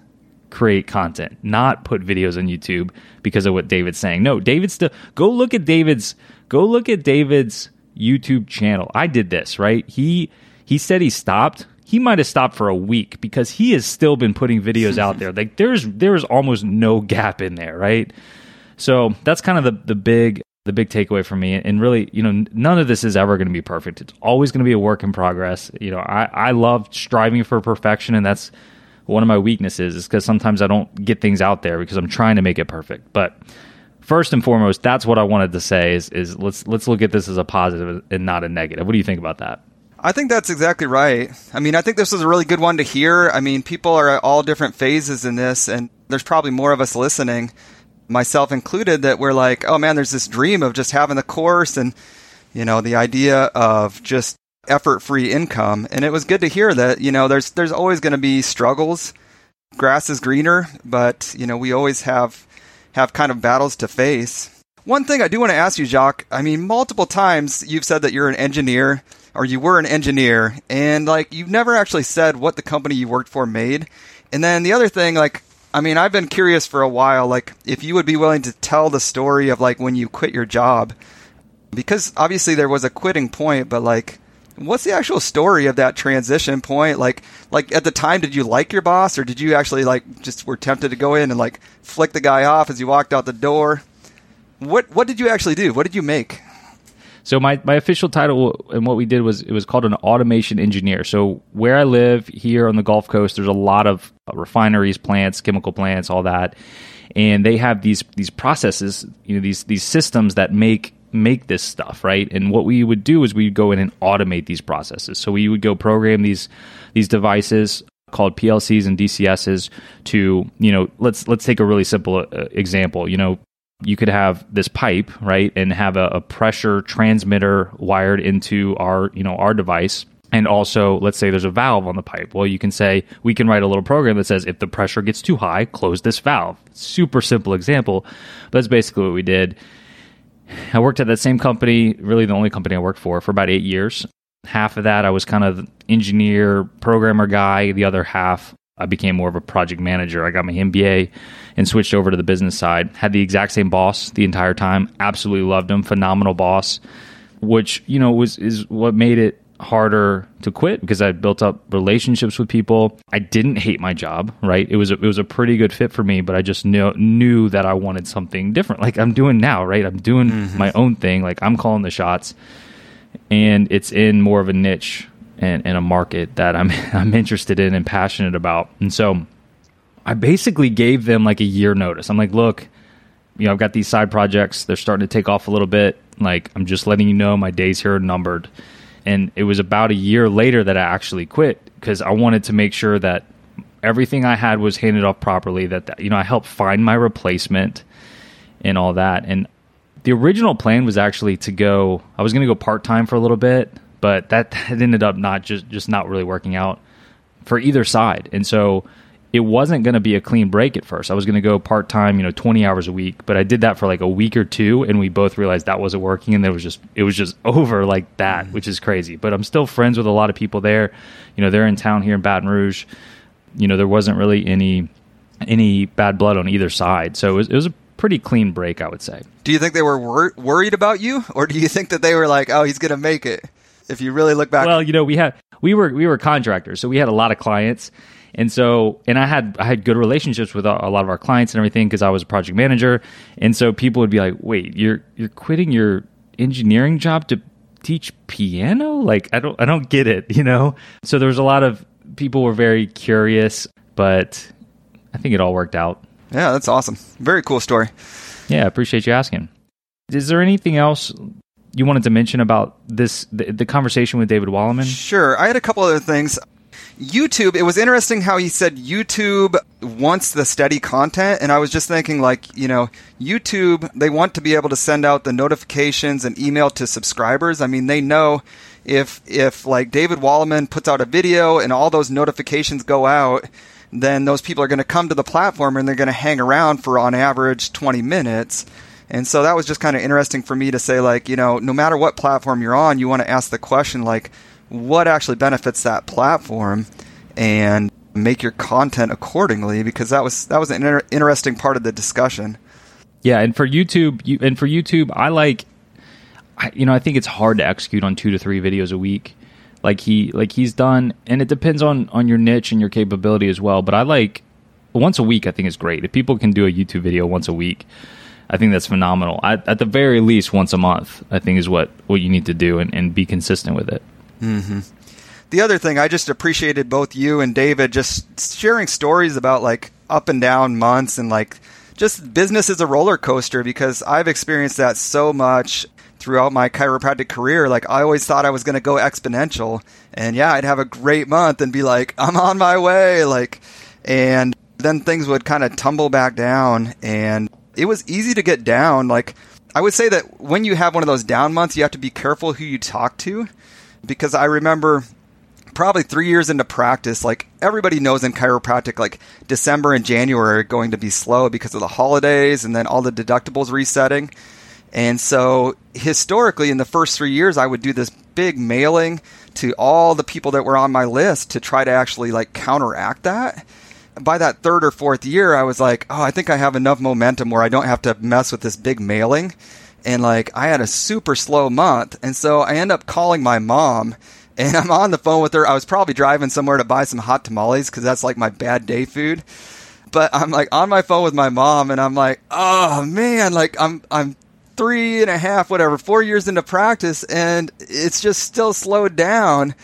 create content, not put videos on YouTube because of what David's saying. No, David's still go look at David's go look at David's YouTube channel. I did this, right? He he said he stopped he might have stopped for a week because he has still been putting videos out there. Like there's there's almost no gap in there, right? So that's kind of the the big the big takeaway for me. And really, you know, none of this is ever going to be perfect. It's always going to be a work in progress. You know, I I love striving for perfection, and that's one of my weaknesses is because sometimes I don't get things out there because I'm trying to make it perfect. But first and foremost, that's what I wanted to say is is let's let's look at this as a positive and not a negative. What do you think about that? I think that's exactly right. I mean, I think this is a really good one to hear. I mean, people are at all different phases in this, and there's probably more of us listening, myself included, that we're like, oh man, there's this dream of just having the course and, you know, the idea of just effort free income. And it was good to hear that, you know, there's, there's always going to be struggles. Grass is greener, but, you know, we always have, have kind of battles to face. One thing I do want to ask you, Jacques, I mean, multiple times you've said that you're an engineer or you were an engineer and like you've never actually said what the company you worked for made. And then the other thing, like, I mean, I've been curious for a while, like, if you would be willing to tell the story of like when you quit your job, because obviously there was a quitting point, but like, what's the actual story of that transition point? Like, like at the time, did you like your boss, or did you actually like just were tempted to go in and like flick the guy off as you walked out the door? What what did you actually do? What did you make? So my, my official title and what we did was it was called an automation engineer. So where I live here on the Gulf Coast, there's a lot of refineries, plants, chemical plants, all that, and they have these these processes, you know, these these systems that make make this stuff right. And what we would do is we'd go in and automate these processes. So we would go program these these devices called PLCs and DCSs to you know let's let's take a really simple uh, example. You know you could have this pipe right and have a, a, pressure transmitter wired into our you know our device. And also let's say there's a valve on the pipe. Well you can say we can write a little program that says if the pressure gets too high close this valve. Super simple example but that's basically what we did. I worked at that same company really the only company i worked for for about eight years. Half of that i was kind of engineer programmer guy. The other half i became more of a project manager. I got my mba and switched over to the business side. Had the exact same boss the entire time. Absolutely loved him. Phenomenal boss, which you know was is what made it harder to quit because I built up relationships with people. I didn't hate my job, right? It was a, it was a pretty good fit for me, but I just knew knew that I wanted something different, like I'm doing now, right? I'm doing mm-hmm. my own thing, like I'm calling the shots, and it's in more of a niche and, and a market that I'm I'm interested in and passionate about, and so I basically gave them like a year notice. I'm like, look, you know, I've got these side projects. They're starting to take off a little bit. Like, I'm just letting you know my days here are numbered. And it was about a year later that I actually quit because I wanted to make sure that everything I had was handed off properly. That, you know, I helped find my replacement and all that. And the original plan was actually to go. I was going to go part time for a little bit, but that, that ended up not just just not really working out for either side. And so it wasn't going to be a clean break at first. I was going to go part time, you know, 20 hours a week, but I did that for like a week or two and we both realized that wasn't working and there was just it was just over like that, mm-hmm. which is crazy. But I'm still friends with a lot of people there. You know, they're in town here in Baton Rouge. You know, there wasn't really any any bad blood on either side. So it was, it was a pretty clean break, I would say. Do you think they were wor- worried about you or do you think that they were like, "Oh, he's going to make it?" If you really look back Well, you know, we had we were we were contractors, so we had a lot of clients and so, and I had I had good relationships with a, a lot of our clients and everything because I was a project manager. And so people would be like, "Wait, you're you're quitting your engineering job to teach piano? Like, I don't I don't get it, you know." So there was a lot of people were very curious, but I think it all worked out. Yeah, that's awesome. Very cool story. Yeah, I appreciate you asking. Is there anything else you wanted to mention about this the, the conversation with David Wallimann? Sure. I had a couple other things. YouTube, it was interesting how he said YouTube wants the steady content. And I was just thinking, like, you know, YouTube, they want to be able to send out the notifications and email to subscribers. I mean, they know if, if like David Wallimann puts out a video and all those notifications go out, then those people are going to come to the platform and they're going to hang around for on average 20 minutes. And so that was just kind of interesting for me to say, like, you know, no matter what platform you're on, you want to ask the question, like, what actually benefits that platform and make your content accordingly because that was that was an inter- interesting part of the discussion. Yeah, and for YouTube, you, and for YouTube, I like, I, you know, I think it's hard to execute on two to three videos a week. like he like he's done and it depends on on your niche and your capability as well but i like once a week i think is great if people can do a youtube video once a week i think that's phenomenal I, at the very least once a month i think is what what you need to do and, and be consistent with it mm-hmm. the other thing i just appreciated both you and david just sharing stories about like up and down months and like just business is a roller coaster because I've experienced that so much throughout my chiropractic career. Like I always thought I was going to go exponential, and yeah, I'd have a great month and be like, I'm on my way, like, and then things would kind of tumble back down, and it was easy to get down. Like I would say that when you have one of those down months, you have to be careful who you talk to, because I remember probably three years into practice, like everybody knows in chiropractic, like December and January are going to be slow because of the holidays and then all the deductibles resetting. And so historically, in the first three years, I would do this big mailing to all the people that were on my list to try to actually like counteract that. By that third or fourth year, I was like, oh, I think I have enough momentum where I don't have to mess with this big mailing. And like, I had a super slow month. And so I end up calling my mom and I'm on the phone with her. I was probably driving somewhere to buy some hot tamales because that's like my bad day food. But I'm like on my phone with my mom, and I'm like, oh man, like I'm I'm three and a half, whatever, four years into practice, and it's just still slowed down.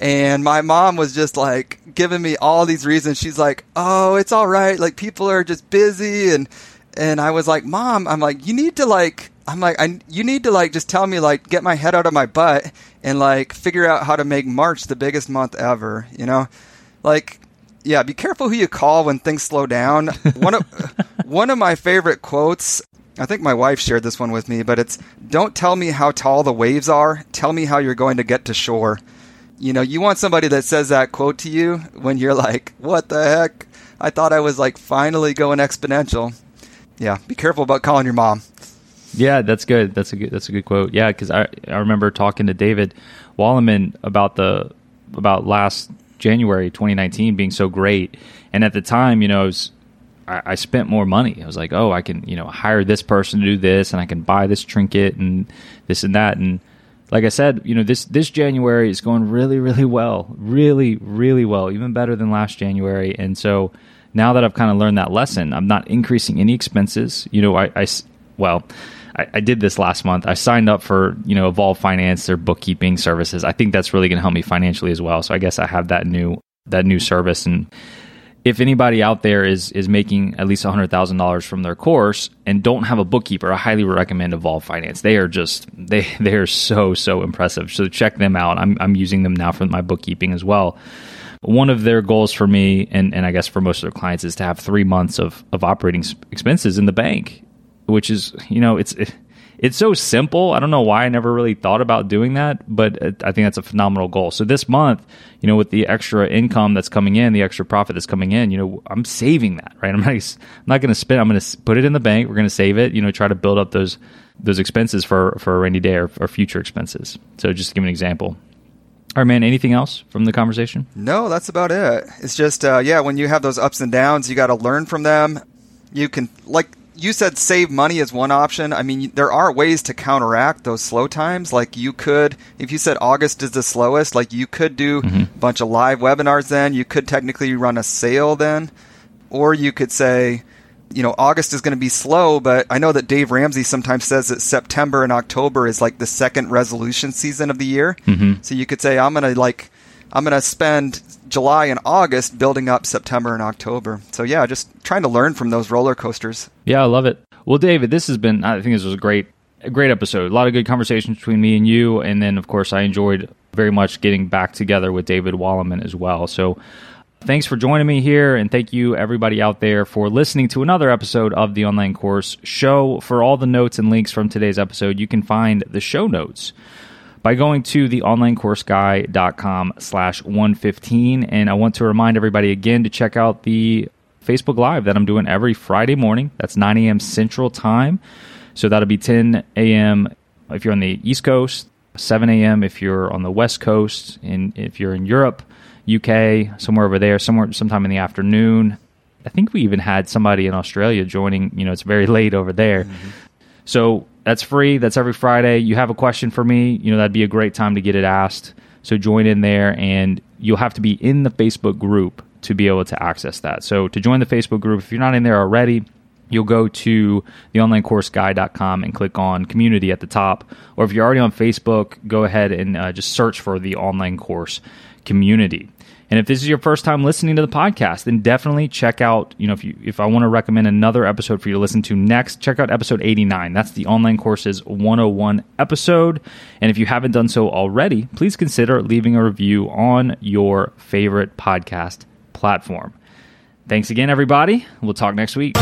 And my mom was just like giving me all these reasons. She's like, "Oh, it's all right. Like people are just busy." And and I was like, "Mom, I'm like, you need to like I'm like, I, you need to like just tell me like get my head out of my butt and like figure out how to make March the biggest month ever. You know, like yeah, be careful who you call when things slow down. one of one of my favorite quotes. I think my wife shared this one with me, but it's don't tell me how tall the waves are. Tell me how you're going to get to shore. You know, you want somebody that says that quote to you when you're like, what the heck? I thought I was like finally going exponential. Yeah, be careful about calling your mom. Yeah, that's good. That's a good. That's a good quote. Yeah, because I I remember talking to David Wallimann about the about last January 2019 being so great, and at the time, you know, I was I, I spent more money. I was like, oh, I can you know hire this person to do this, and I can buy this trinket and this and that, and like I said, you know, this this January is going really, really well, really, really well, even better than last January. And so now that I've kind of learned that lesson, I'm not increasing any expenses. You know, I, I well, I, I, did this last month. I signed up for you know Evolve Finance, their bookkeeping services. I think that's really going to help me financially as well. So I guess I have that new that new service and. If anybody out there is is making at least hundred thousand dollars from their course and don't have a bookkeeper, I highly recommend Evolve Finance. They are just they they are so so impressive. So check them out. I'm I'm using them now for my bookkeeping as well one of their goals for me and, and I guess for most of their clients is to have three months of, of operating expenses in the bank which is you know it's it's so simple. I don't know why I never really thought about doing that, but I think that's a phenomenal goal. So this month, you know, with the extra income that's coming in, the extra profit that's coming in, you know, I'm saving that, right? I'm not, I'm not going to spend. I'm going to put it in the bank. We're going to save it. You know, try to build up those those expenses for for a rainy day or, or future expenses. So just to give an example. All right, man. Anything else from the conversation? No, that's about it. It's just, uh, yeah, when you have those ups and downs, you got to learn from them. You can, like you said save money is one option. I mean, there are ways to counteract those slow times. Like you could, if you said August is the slowest, like you could do mm-hmm. a bunch of live webinars then. You could technically run a sale then. Or you could say, you know, August is going to be slow, but I know that Dave Ramsey sometimes says that September and October is like the second resolution season of the year. Mm-hmm. So you could say, I'm going to like, I'm going to spend July and August building up September and October. So yeah, just trying to learn from those roller coasters. Yeah, I love it. Well, David, this has been I think this was a great a great episode. A lot of good conversations between me and you and then of course I enjoyed very much getting back together with David Wallimann as well. So Thanks for joining me here, and thank you everybody out there for listening to another episode of the Online Course Show. For all the notes and links from today's episode, you can find the show notes by going to the onlinecourseguy.com slash 115. And I want to remind everybody again to check out the Facebook Live that I'm doing every Friday morning. That's 9 a.m. Central Time. So that'll be 10 a.m. if you're on the East Coast, 7 a.m. if you're on the West Coast, and if you're in Europe, UK, somewhere over there, somewhere sometime in the afternoon. I think we even had somebody in Australia joining. You know, it's very late over there. Mm-hmm. So that's free. That's every Friday. You have a question for me, you know, that'd be a great time to get it asked. So join in there, and you'll have to be in the Facebook group to be able to access that. So to join the Facebook group, if you're not in there already, you'll go to theonlinecourseguy.com and click on community at the top. Or if you're already on Facebook, go ahead and uh, just search for the online course community. And if this is your first time listening to the podcast, then definitely check out, you know, if you if I want to recommend another episode for you to listen to next, check out episode 89. That's the online courses 101 episode. And if you haven't done so already, please consider leaving a review on your favorite podcast platform. Thanks again everybody. We'll talk next week.